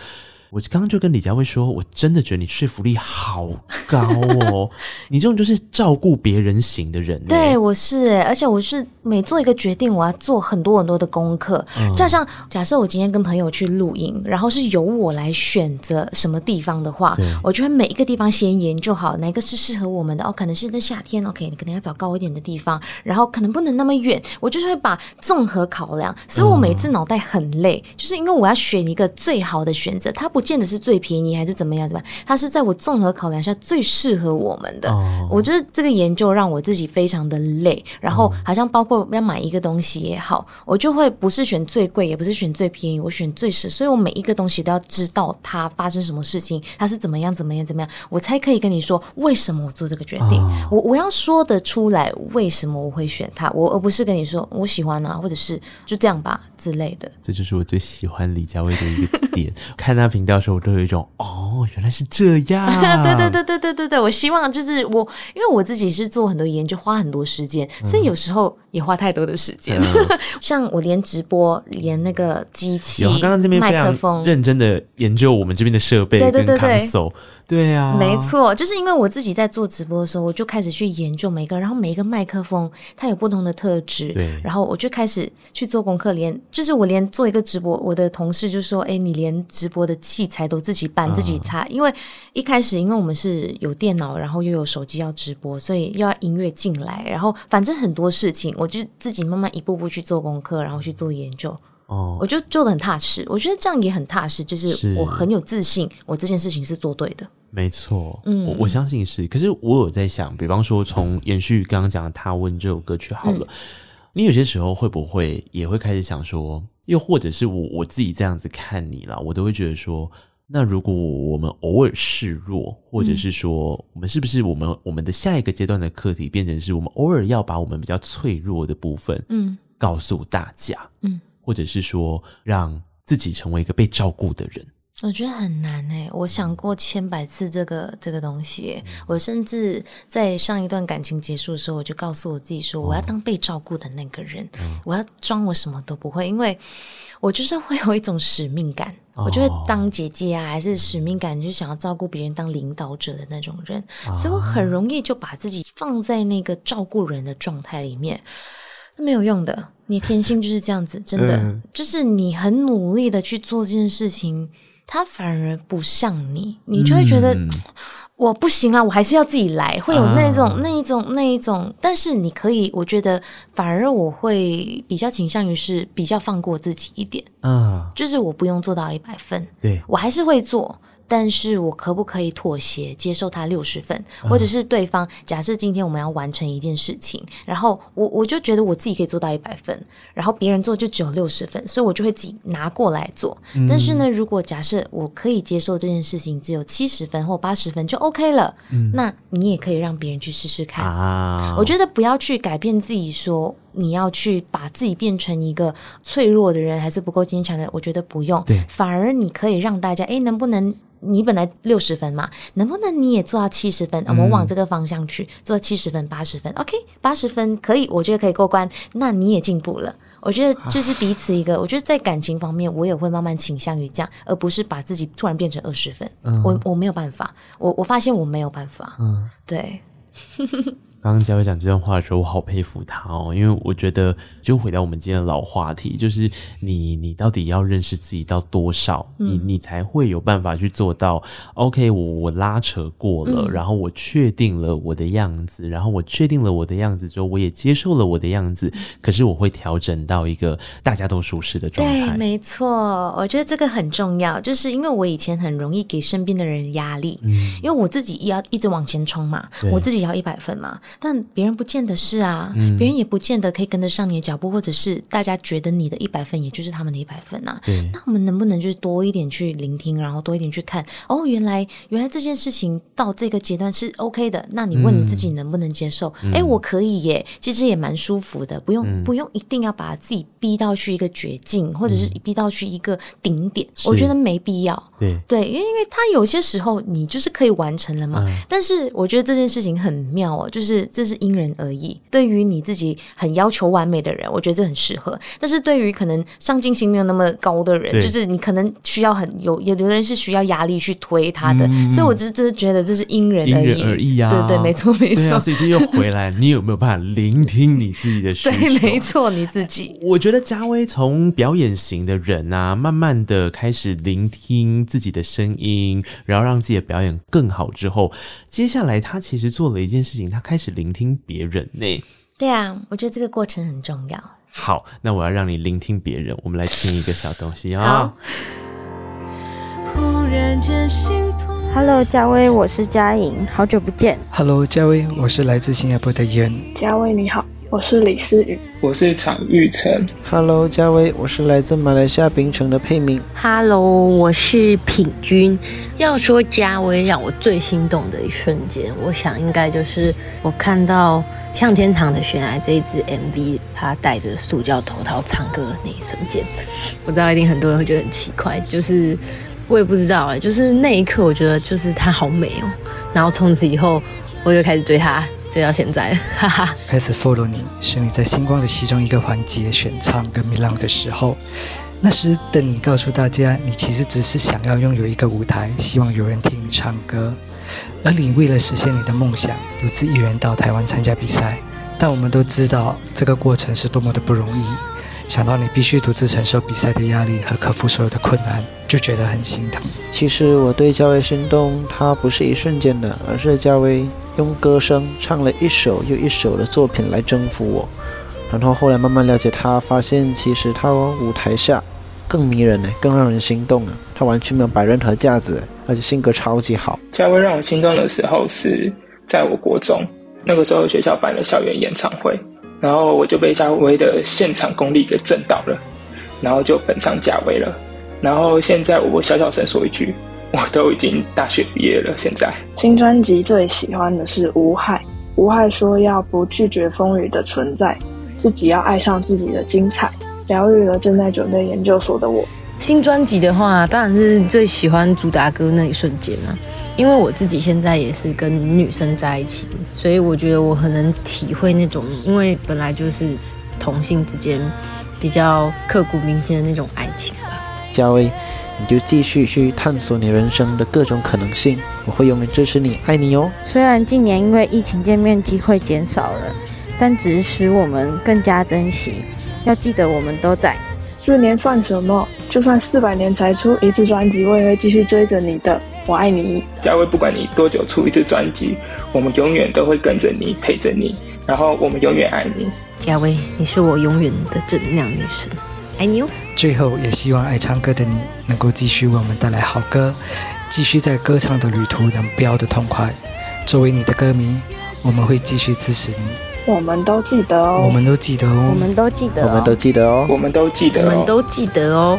我刚刚就跟李佳薇说，我真的觉得你说服力好高哦，你这种就是照顾别人型的人。对，我是哎，而且我是每做一个决定，我要做很多很多的功课。嗯，就像假设我今天跟朋友去露营，然后是由我来选择什么地方的话，我就会每一个地方先研究好哪个是适合我们的哦，可能是在夏天，OK，你可能要找高一点的地方，然后可能不能那么远，我就是会把综合考量。所以我每次脑袋很累，嗯，就是因为我要选一个最好的选择，它不见得是最便宜还是怎么样，对吧？它是在我综合考量下最适合我们的。哦、我觉得这个研究让我自己非常的累，然后好像包括要买一个东西也好，我就会不是选最贵，也不是选最便宜，我选最适。所以我每一个东西都要知道它发生什么事情，它是怎么样怎么样怎么样，我才可以跟你说为什么我做这个决定。哦、我我要说得出来为什么我会选它，我而不是跟你说我喜欢啊，或者是就这样吧之类的。这就是我最喜欢李佳薇的一个点。看他频道的时候我。都有一种哦，原来是这样。对对对对对对对，我希望就是我，因为我自己是做很多研究，花很多时间，所以有时候也花太多的时间。像我连直播，连那个机器，刚刚这边麦克风，认真的研究我们这边的设备跟 console，对对对对。呀、啊，没错，就是因为我自己在做直播的时候，我就开始去研究每一个，然后每一个麦克风它有不同的特质，对，然后我就开始去做功课，连就是我连做一个直播，我的同事就说：“哎，你连直播的器材都自己搬、自己擦。”因为一开始因为我们是有电脑，然后又有手机要直播，所以要音乐进来，然后反正很多事情，我就自己慢慢一步步去做功课，然后去做研究。哦，我就做的很踏实，我觉得这样也很踏实，就是我很有自信，我这件事情是做对的。没错，嗯，我我相信是。可是我有在想，比方说从延续刚刚讲的《他问》这首歌曲好了，嗯，你有些时候会不会也会开始想说，又或者是我我自己这样子看你了，我都会觉得说，那如果我们偶尔示弱，或者是说，我们是不是我们我们的下一个阶段的课题变成是我们偶尔要把我们比较脆弱的部分，嗯，告诉大家，嗯。或者是说，让自己成为一个被照顾的人，我觉得很难诶。我想过千百次这个这个东西，我甚至在上一段感情结束的时候，我就告诉我自己说，我要当被照顾的那个人，我要装我什么都不会，因为我就是会有一种使命感，我就会当姐姐啊，还是使命感，就想要照顾别人，当领导者的那种人，所以我很容易就把自己放在那个照顾人的状态里面。没有用的，你天性就是这样子，真的，嗯、就是你很努力的去做这件事情，它反而不像你，你就会觉得、嗯、我不行啊，我还是要自己来，会有那种、啊、那一种那一种，但是你可以，我觉得反而我会比较倾向于是比较放过自己一点，啊，就是我不用做到一百分，对，我还是会做。但是我可不可以妥协，接受他六十分，或者是对方假设今天我们要完成一件事情，然后我我就觉得我自己可以做到一百分，然后别人做就只有六十分，所以我就会自己拿过来做。嗯、但是呢，如果假设我可以接受这件事情只有七十分或八十分就 OK 了，嗯，那你也可以让别人去试试看啊。我觉得不要去改变自己，说你要去把自己变成一个脆弱的人，还是不够坚强的，我觉得不用。对，反而你可以让大家，诶，能不能？你本来六十分嘛，能不能你也做到七十分？我们往这个方向去做七十分、八十分。OK，八十分可以，我觉得可以过关。那你也进步了。我觉得这是彼此一个。我觉得在感情方面，我也会慢慢倾向于这样，而不是把自己突然变成二十分。嗯，我我没有办法，我我发现我没有办法。嗯，对。刚刚佳薇讲这段话的时候，我好佩服他哦，因为我觉得就回到我们今天的老话题，就是你你到底要认识自己到多少，嗯、你你才会有办法去做到。OK，我我拉扯过了，嗯、然后我确定了我的样子，然后我确定了我的样子之后，我也接受了我的样子，可是我会调整到一个大家都舒适的状态。对，没错，我觉得这个很重要，就是因为我以前很容易给身边的人压力，嗯，因为我自己要一直往前冲嘛，我自己要一百分嘛。但别人不见得是啊，别、嗯、人也不见得可以跟得上你的脚步，或者是大家觉得你的一百分，也就是他们的一百分呐、啊。那我们能不能就是多一点去聆听，然后多一点去看？哦，原来原来这件事情到这个阶段是 OK 的。那你问你自己能不能接受？哎、嗯，我可以耶，其实也蛮舒服的，不用、嗯、不用一定要把自己逼到去一个绝境，或者是逼到去一个顶点，我觉得没必要。对对，因为因为他有些时候你就是可以完成了嘛。嗯、但是我觉得这件事情很妙哦，就是这是因人而异。对于你自己很要求完美的人，我觉得这很适合。但是对于可能上进心没有那么高的人，就是你可能需要很有有的人是需要压力去推他的，嗯、所以我就真的觉得这是因人而异。因人而异啊，对对，没错没错。啊、所以这又回来，你有没有办法聆听你自己的需求？对，没错，你自己。我觉得嘉威从表演型的人啊，慢慢的开始聆听自己的声音，然后让自己的表演更好之后，接下来他其实做了一件事情，他开始聆听别人呢。对啊，我觉得这个过程很重要。好，那我要让你聆听别人，我们来听一个小东西啊。好。Hello，嘉威，我是嘉颖，好久不见。Hello，嘉威，我是来自新加坡的袁。嘉威你好，我是李思雨，我是常玉成。Hello，嘉威，我是来自马来西亚槟城的佩明。Hello，我是品君。要说嘉威让我最心动的一瞬间，我想应该就是我看到《向天堂的悬崖》这一支 MV，他戴着塑胶头套唱歌的那一瞬间。我知道一定很多人会觉得很奇怪，就是。我也不知道哎、欸，就是那一刻，我觉得就是他好美哦、喔，然后从此以后我就开始追他，追到现在，哈哈。开始 follow 你是你在星光的其中一个环节选唱跟 Milang 的时候，那时的你告诉大家，你其实只是想要拥有一个舞台，希望有人听你唱歌，而你为了实现你的梦想，独自一人到台湾参加比赛，但我们都知道这个过程是多么的不容易。想到你必须独自承受比赛的压力和克服所有的困难，就觉得很心疼。其实我对嘉威心动，它不是一瞬间的，而是嘉威用歌声唱了一首又一首的作品来征服我。然后后来慢慢了解他，发现其实他舞台下更迷人呢，更让人心动啊！他完全没有摆任何架子，而且性格超级好。家威让我心动的时候是在我国中，那个时候学校办了校园演唱会。然后我就被嘉威的现场功力给震到了，然后就本上家威了。然后现在我小小声说一句，我都已经大学毕业了。现在新专辑最喜欢的是无害，无害说要不拒绝风雨的存在，自己要爱上自己的精彩，疗愈了正在准备研究所的我。新专辑的话，当然是最喜欢主打歌那一瞬间啊。因为我自己现在也是跟女生在一起，所以我觉得我很能体会那种，因为本来就是同性之间比较刻骨铭心的那种爱情吧。嘉威，你就继续去探索你人生的各种可能性，我会永远支持你，爱你哦。虽然近年因为疫情见面机会减少了，但只是使我们更加珍惜。要记得我们都在。四年算什么？就算四百年才出一次专辑，我也会继续追着你的。我爱你，嘉威，不管你多久出一次专辑，我们永远都会跟着你，陪着你，然后我们永远爱你。嘉威，你是我永远的正能量女神，爱你哦。最后，也希望爱唱歌的你能够继续为我们带来好歌，继续在歌唱的旅途能飙得痛快。作为你的歌迷，我们会继续支持你。我们都记得哦，我们都记得哦，我们都记得，我们都记得哦，我们都记得，我们都记得哦。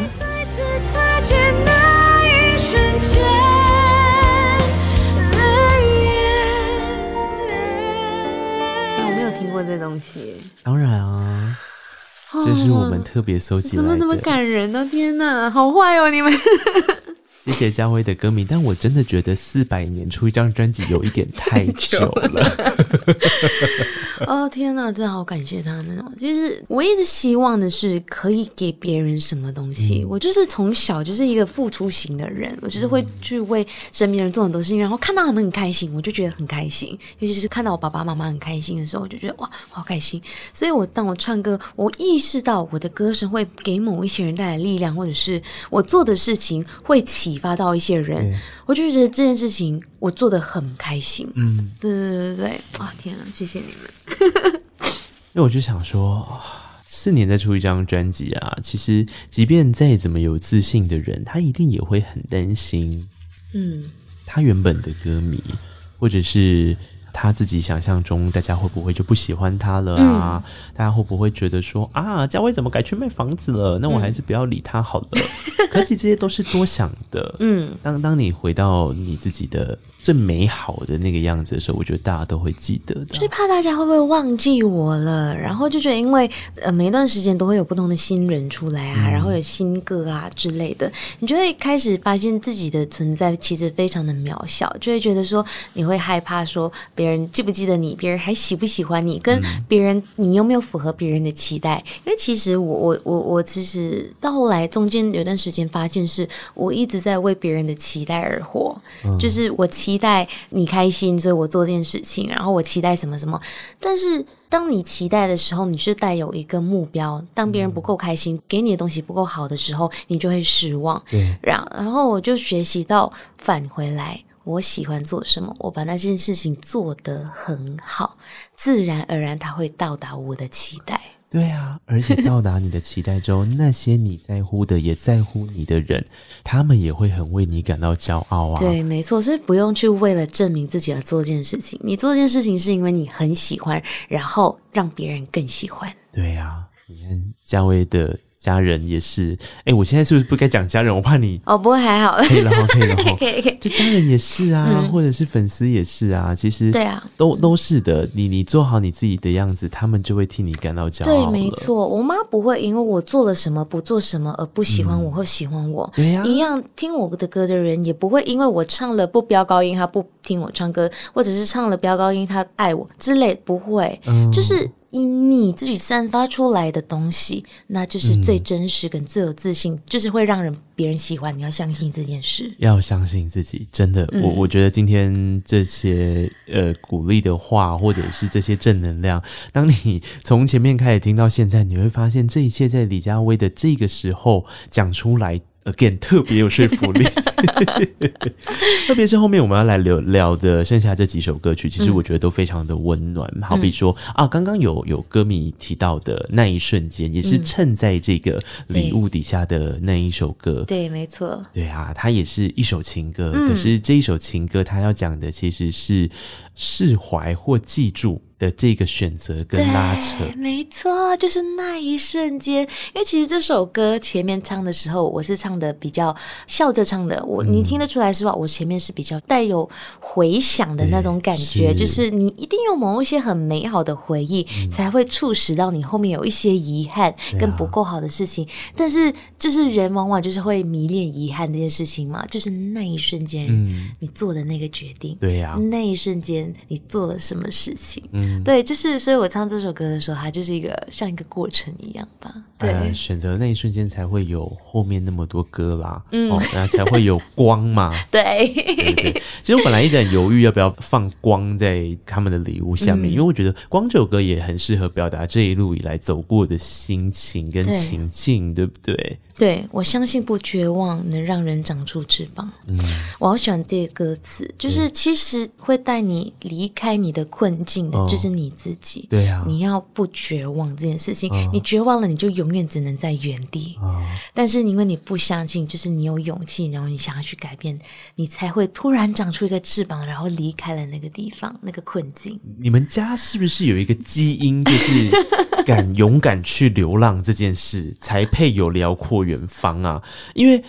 这东西，当然啊，这是我们特别搜集来的。怎么那么感人呢？天哪，好坏哦，你们！谢谢家辉的歌迷，但我真的觉得四百年出一张专辑有一点太久了。哦天哪，真的好感谢他们哦！其实我一直希望的是可以给别人什么东西。嗯、我就是从小就是一个付出型的人，我就是会去为身边人做很多事情，然后看到他们很开心，我就觉得很开心。尤其是看到我爸爸妈妈很开心的时候，我就觉得哇，好开心。所以我当我唱歌，我意识到我的歌声会给某一些人带来力量，或者是我做的事情会启发到一些人，嗯、我就觉得这件事情我做得很开心。嗯，对对对对，哇天啊，谢谢你们。因为我就想说，四年再出一张专辑啊，其实即便再怎么有自信的人，他一定也会很担心。嗯，他原本的歌迷，或者是他自己想象中大家会不会就不喜欢他了啊？嗯、大家会不会觉得说啊，佳威怎么改去卖房子了？那我还是不要理他好了。嗯、可是这些都是多想的。嗯，当当你回到你自己的。最美好的那个样子的时候，我觉得大家都会记得的。最怕大家会不会忘记我了？然后就觉得，因为呃，每一段时间都会有不同的新人出来啊，嗯、然后有新歌啊之类的，你就会开始发现自己的存在其实非常的渺小，就会觉得说，你会害怕说别人记不记得你，别人还喜不喜欢你，跟别人你有没有符合别人的期待？因为其实我我我我其实到后来中间有段时间发现，是我一直在为别人的期待而活，嗯、就是我期。期待你开心，所以我做这件事情。然后我期待什么什么，但是当你期待的时候，你是带有一个目标。当别人不够开心，嗯、给你的东西不够好的时候，你就会失望。对，然然后我就学习到返回来，我喜欢做什么，我把那件事情做得很好，自然而然它会到达我的期待。对啊，而且到达你的期待之后，那些你在乎的、也在乎你的人，他们也会很为你感到骄傲啊。对，没错，所以不用去为了证明自己而做一件事情。你做这件事情是因为你很喜欢，然后让别人更喜欢。对啊，你看家威的。家人也是，哎、欸，我现在是不是不该讲家人？我怕你哦，不过还好，可以了哈，可以了哈，可以可以。就家人也是啊，嗯、或者是粉丝也是啊，其实对啊，都都是的。你你做好你自己的样子，他们就会替你感到骄傲。对，没错，我妈不会因为我做了什么不做什么而不喜欢我或喜欢我。对呀、嗯，一样听我的歌的人也不会因为我唱了不飙高音，他不听我唱歌，或者是唱了飙高音他爱我之类，不会，嗯、就是。因你自己散发出来的东西，那就是最真实跟最有自信，嗯、就是会让人别人喜欢。你要相信这件事，要相信自己。真的，嗯、我我觉得今天这些呃鼓励的话，或者是这些正能量，当你从前面开始听到现在，你会发现这一切在李佳薇的这个时候讲出来。Again，特别有说服力，特别是后面我们要来聊聊的剩下这几首歌曲，其实我觉得都非常的温暖。嗯、好比说啊，刚刚有有歌迷提到的那一瞬间，也是衬在这个礼物底下的那一首歌。对，没错。对啊，它也是一首情歌，嗯、可是这一首情歌，它要讲的其实是释怀或记住的这个选择跟拉扯，没错，就是那一瞬间。因为其实这首歌前面唱的时候，我是唱的比较笑着唱的，我、嗯、你听得出来是吧？我前面是比较带有回响的那种感觉，就是你一定有某一些很美好的回忆，嗯、才会促使到你后面有一些遗憾跟不够好的事情。啊、但是就是人往往就是会迷恋遗憾这件事情嘛，就是那一瞬间，嗯，你做的那个决定，对呀、啊，那一瞬间你做了什么事情，嗯。对，就是，所以我唱这首歌的时候，它就是一个像一个过程一样吧。对，呃、选择那一瞬间才会有后面那么多歌啦，嗯，哦，然后才会有光嘛。对，对对。其实我本来一直很犹豫要不要放光在他们的礼物下面，嗯、因为我觉得光这首歌也很适合表达这一路以来走过的心情跟情境，对，对不对？对，我相信不绝望能让人长出翅膀。嗯，我好喜欢这个歌词，就是其实会带你离开你的困境的，就是你自己。对呀，你要不绝望这件事情，你绝望了，你就永远只能在原地。但是因为你不相信，就是你有勇气，然后你想要去改变，你才会突然长出一个翅膀，然后离开了那个地方，那个困境。你们家是不是有一个基因，就是敢勇敢去流浪这件事，才配有辽阔远方啊，因为。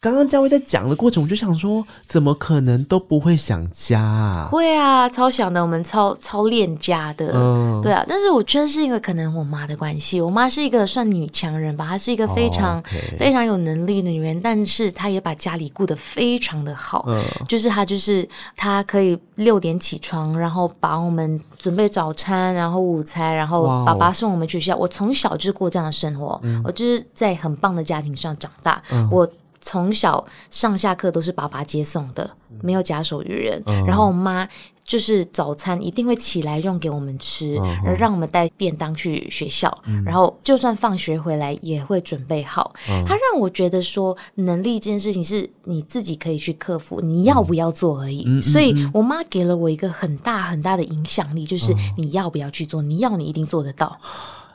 刚刚家威在讲的过程，我就想说，怎么可能都不会想家啊？会啊，超想的，我们超超恋家的，嗯，对啊。但是我觉得是因为可能我妈的关系，我妈是一个算女强人吧，她是一个非常、哦 okay、非常有能力的女人，但是她也把家里顾得非常的好，嗯，就是她就是她可以六点起床，然后把我们准备早餐，然后午餐，然后爸爸送我们去学校。哦、我从小就过这样的生活，嗯、我就是在很棒的家庭上长大，嗯、我。从小上下课都是爸爸接送的，没有假手于人。嗯、然后我妈就是早餐一定会起来用给我们吃，然后、嗯、让我们带便当去学校。嗯、然后就算放学回来也会准备好。她、让我觉得说，能力这件事情是你自己可以去克服，你要不要做而已。嗯、所以我妈给了我一个很大很大的影响力，就是你要不要去做，你要你一定做得到。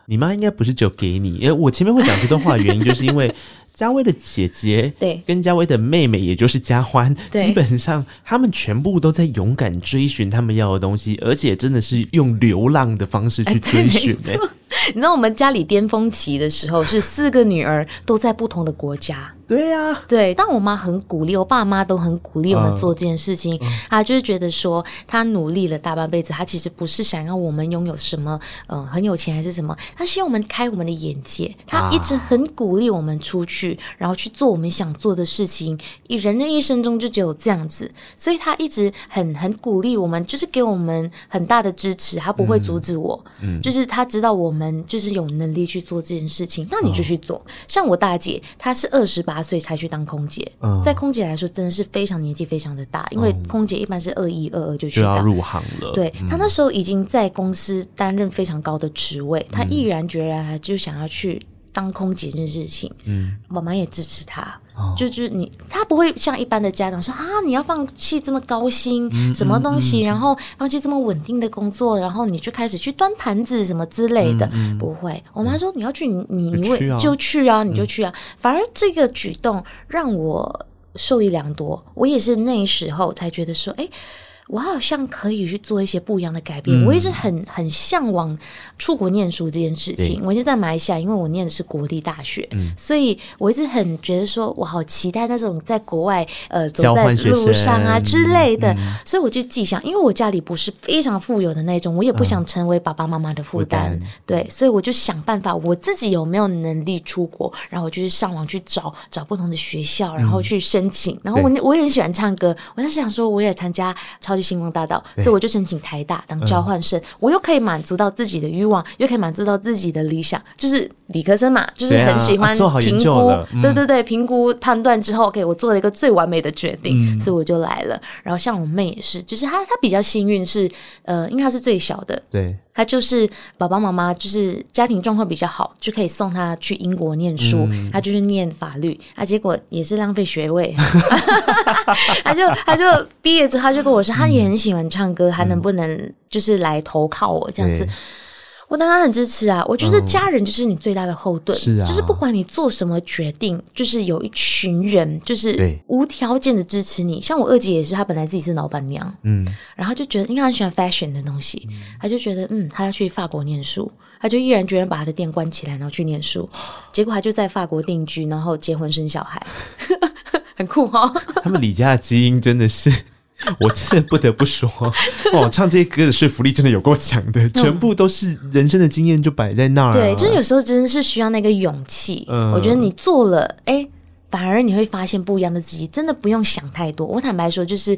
你妈应该不是只有给你，因为我前面会讲这段话的原因，就是因为。嘉威的姐姐，对，跟嘉威的妹妹，也就是嘉欢，基本上他们全部都在勇敢追寻他们要的东西，而且真的是用流浪的方式去追寻、欸。哎，你知道我们家里巅峰期的时候，是四个女儿都在不同的国家。对呀、啊，对，但我妈很鼓励，我爸妈都很鼓励我们做这件事情。她、嗯、就是觉得说，她努力了大半辈子，她其实不是想要我们拥有什么，嗯、呃，很有钱还是什么，她希望我们开我们的眼界。她一直很鼓励我们出去，啊、然后去做我们想做的事情。一人的一生中就只有这样子，所以她一直很很鼓励我们，就是给我们很大的支持。她不会阻止我，嗯，就是她知道我们就是有能力去做这件事情，那你就去做。哦、像我大姐，她是二十八。岁才去当空姐，嗯，在空姐来说真的是非常年纪非常的大，因为空姐一般是二一二二就去入行了。对，她那时候已经在公司担任非常高的职位，她毅然决然就想要去当空姐这件事情。嗯，妈妈也支持她。哦、就就是你，他不会像一般的家长说啊，你要放弃这么高薪、嗯、什么东西，嗯嗯、然后放弃这么稳定的工作，然后你就开始去端盘子什么之类的，不会。我妈说你要去，你你就，就去啊，你就去啊。嗯、反而这个举动让我受益良多，我也是那时候才觉得说，哎。我好像可以去做一些不一样的改变。嗯、我一直很很向往出国念书这件事情。我一直在马来西亚，因为我念的是国立大学，嗯、所以我一直很觉得说，我好期待那种在国外呃走在路上啊之类的。嗯、所以我就记想，因为我家里不是非常富有的那种，我也不想成为爸爸妈妈的负担。嗯、对，所以我就想办法，我自己有没有能力出国，然后我就是上网去找找不同的学校，然后去申请。嗯、然后我我也很喜欢唱歌，我在想说，我也参加超级星光大道，所以我就申请台大当交换生，嗯、我又可以满足到自己的欲望，又可以满足到自己的理想，就是理科生嘛，就是很喜欢评估，对，啊嗯、对对对，评估判断之后，OK，我做了一个最完美的决定，嗯、所以我就来了。然后像我妹也是，就是她她比较幸运是，呃，因为她是最小的，对。他就是爸爸妈妈，就是家庭状况比较好，就可以送他去英国念书。嗯、他就是念法律，啊，结果也是浪费学位。他就他就毕业之后，他就跟我说，他也很喜欢唱歌，还、嗯、能不能就是来投靠我这样子。我当然很支持啊！我觉得家人就是你最大的后盾，是啊，就是不管你做什么决定，就是有一群人就是无条件的支持你。像我二姐也是，她本来自己是老板娘，嗯，然后就觉得应该很喜欢 fashion 的东西，她就觉得嗯，她要去法国念书，她就毅然决然把她的店关起来，然后去念书。结果她就在法国定居，然后结婚生小孩，很酷哈！他们李家的基因真的是。我真的不得不说，哇，唱这些歌的说服力真的有够强的，全部都是人生的经验就摆在那儿、啊。对，就是有时候真的是需要那个勇气。嗯，我觉得你做了，哎、欸，反而你会发现不一样的自己，真的不用想太多。我坦白说，就是。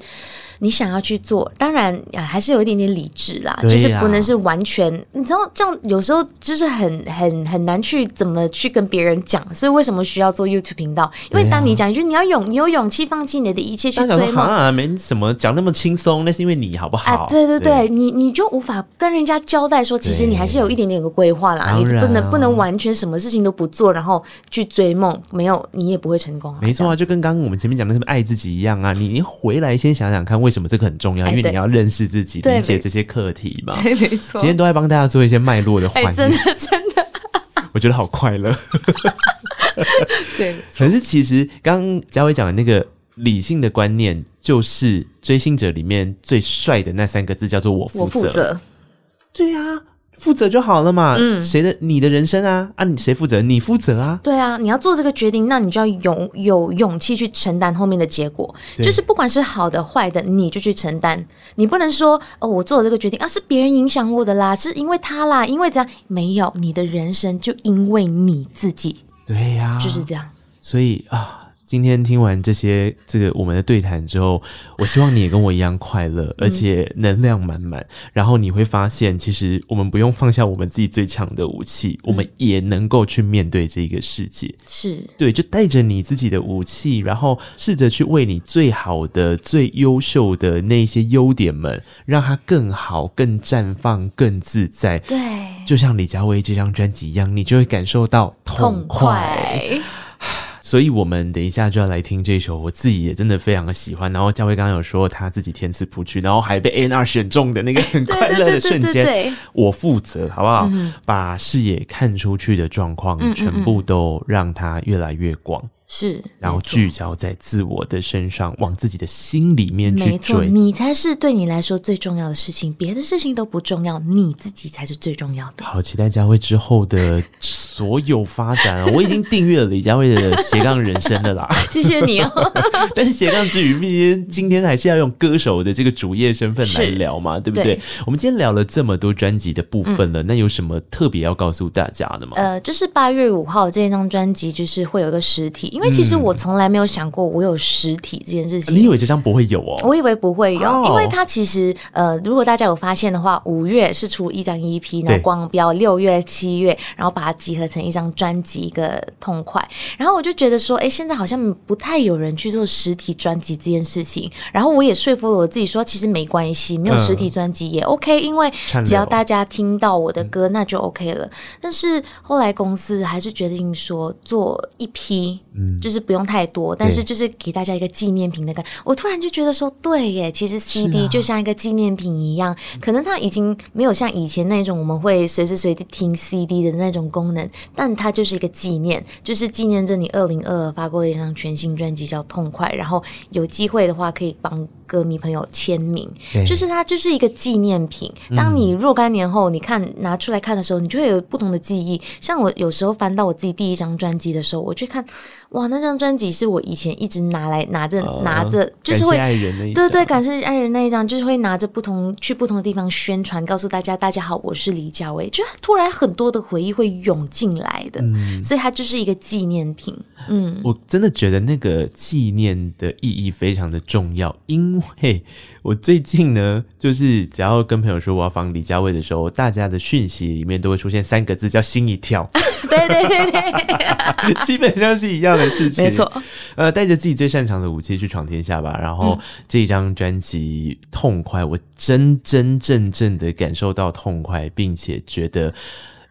你想要去做，当然啊，还是有一点点理智啦，就是不能是完全。你知道，这样有时候就是很很很难去怎么去跟别人讲。所以为什么需要做 YouTube 频道？因为当你讲，一句你要勇，你有勇气放弃你的一切去追梦啊，没什么讲那么轻松，那是因为你好不好？啊，对对对，你你就无法跟人家交代说，其实你还是有一点点个规划啦，你不能不能完全什么事情都不做，然后去追梦，没有你也不会成功。没错啊，就跟刚刚我们前面讲的什么爱自己一样啊，你你回来先想想看。为什么这个很重要？因为你要认识自己，理解这些课题嘛。对，没错。今天都在帮大家做一些脉络的真的真的，我觉得好快乐。对，可是其实刚刚嘉伟讲的那个理性的观念，就是追星者里面最帅的那三个字，叫做“我负责”。对呀。负责就好了嘛，嗯，谁的你的人生啊？啊，你谁负责？你负责啊？对啊，你要做这个决定，那你就要有有勇气去承担后面的结果，就是不管是好的坏的，你就去承担。你不能说哦，我做了这个决定啊，是别人影响我的啦，是因为他啦，因为这样没有，你的人生就因为你自己，对呀，就是这样。所以啊。今天听完这些这个我们的对谈之后，我希望你也跟我一样快乐，而且能量满满。嗯、然后你会发现，其实我们不用放下我们自己最强的武器，嗯、我们也能够去面对这个世界。是对，就带着你自己的武器，然后试着去为你最好的、最优秀的那些优点们，让它更好、更绽放、更自在。对，就像李佳薇这张专辑一样，你就会感受到痛快。痛快所以我们等一下就要来听这首，我自己也真的非常的喜欢。然后佳慧刚刚有说他自己填词谱曲，然后还被 A N R 选中的那个 很快乐的瞬间，我负责好不好？嗯、把视野看出去的状况全部都让它越来越广。是，然后聚焦在自我的身上，往自己的心里面去追。你才是对你来说最重要的事情，别的事情都不重要，你自己才是最重要的。好，期待佳慧之后的 所有发展啊！我已经订阅了李佳慧的斜杠人生的啦，谢谢你哦。但是斜杠之余，毕竟今天还是要用歌手的这个主业身份来聊嘛，对不对，对？我们今天聊了这么多专辑的部分了，嗯、那有什么特别要告诉大家的吗？呃，就是八月五号这张专辑，就是会有一个实体。因为其实我从来没有想过我有实体这件事情。你以为这张不会有哦？我以为不会有，因为它其实呃，如果大家有发现的话，五月是出一张 EP，然后光标六月、七月，然后把它集合成一张专辑，一个痛快。然后我就觉得说，哎，现在好像不太有人去做实体专辑这件事情。然后我也说服了我自己说，其实没关系，没有实体专辑也 OK，因为只要大家听到我的歌，那就 OK 了。但是后来公司还是决定说做一批。嗯，就是不用太多，但是就是给大家一个纪念品的感觉。我突然就觉得说，对耶，其实 CD 就像一个纪念品一样，啊，可能它已经没有像以前那种我们会随时随地听 CD 的那种功能，但它就是一个纪念，就是纪念着你二零二二发过的一张全新专辑叫《痛快》，然后有机会的话可以帮歌迷朋友签名，就是它就是一个纪念品。当你若干年后你看拿出来看的时候，你就会有不同的记忆。像我有时候翻到我自己第一张专辑的时候，我去看。哇，那张专辑是我以前一直拿来拿着、呃、拿着，就是会对对对，感谢爱人那一张，就是会拿着不同去不同的地方宣传，告诉大家大家好，我是李佳薇，就突然很多的回忆会涌进来的、嗯，所以它就是一个纪念品。嗯，我真的觉得那个纪念的意义非常的重要，因为。我最近呢，就是只要跟朋友说我要访李佳薇的时候，大家的讯息里面都会出现三个字，叫心一跳。对对对对，基本上是一样的事情。没错，呃，带着自己最擅长的武器去闯天下吧。然后、嗯、这张专辑《痛快》，我真真正正的感受到痛快，并且觉得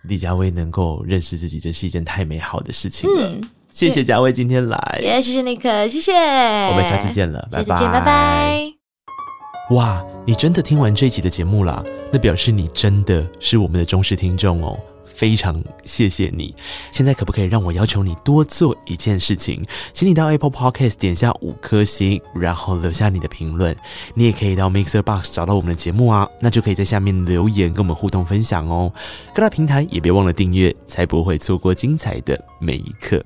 李佳薇能够认识自己，这是一件太美好的事情了。嗯、谢谢嘉威今天来，也、yeah, 谢谢尼克，谢谢。我们下次见了，拜拜，拜拜。哇，你真的听完这一集的节目啦？那表示你真的是我们的忠实听众哦，非常谢谢你。现在可不可以让我要求你多做一件事情？请你到 Apple Podcast 点下五颗星，然后留下你的评论。你也可以到 Mixer Box 找到我们的节目啊，那就可以在下面留言跟我们互动分享哦。各大平台也别忘了订阅，才不会错过精彩的每一刻。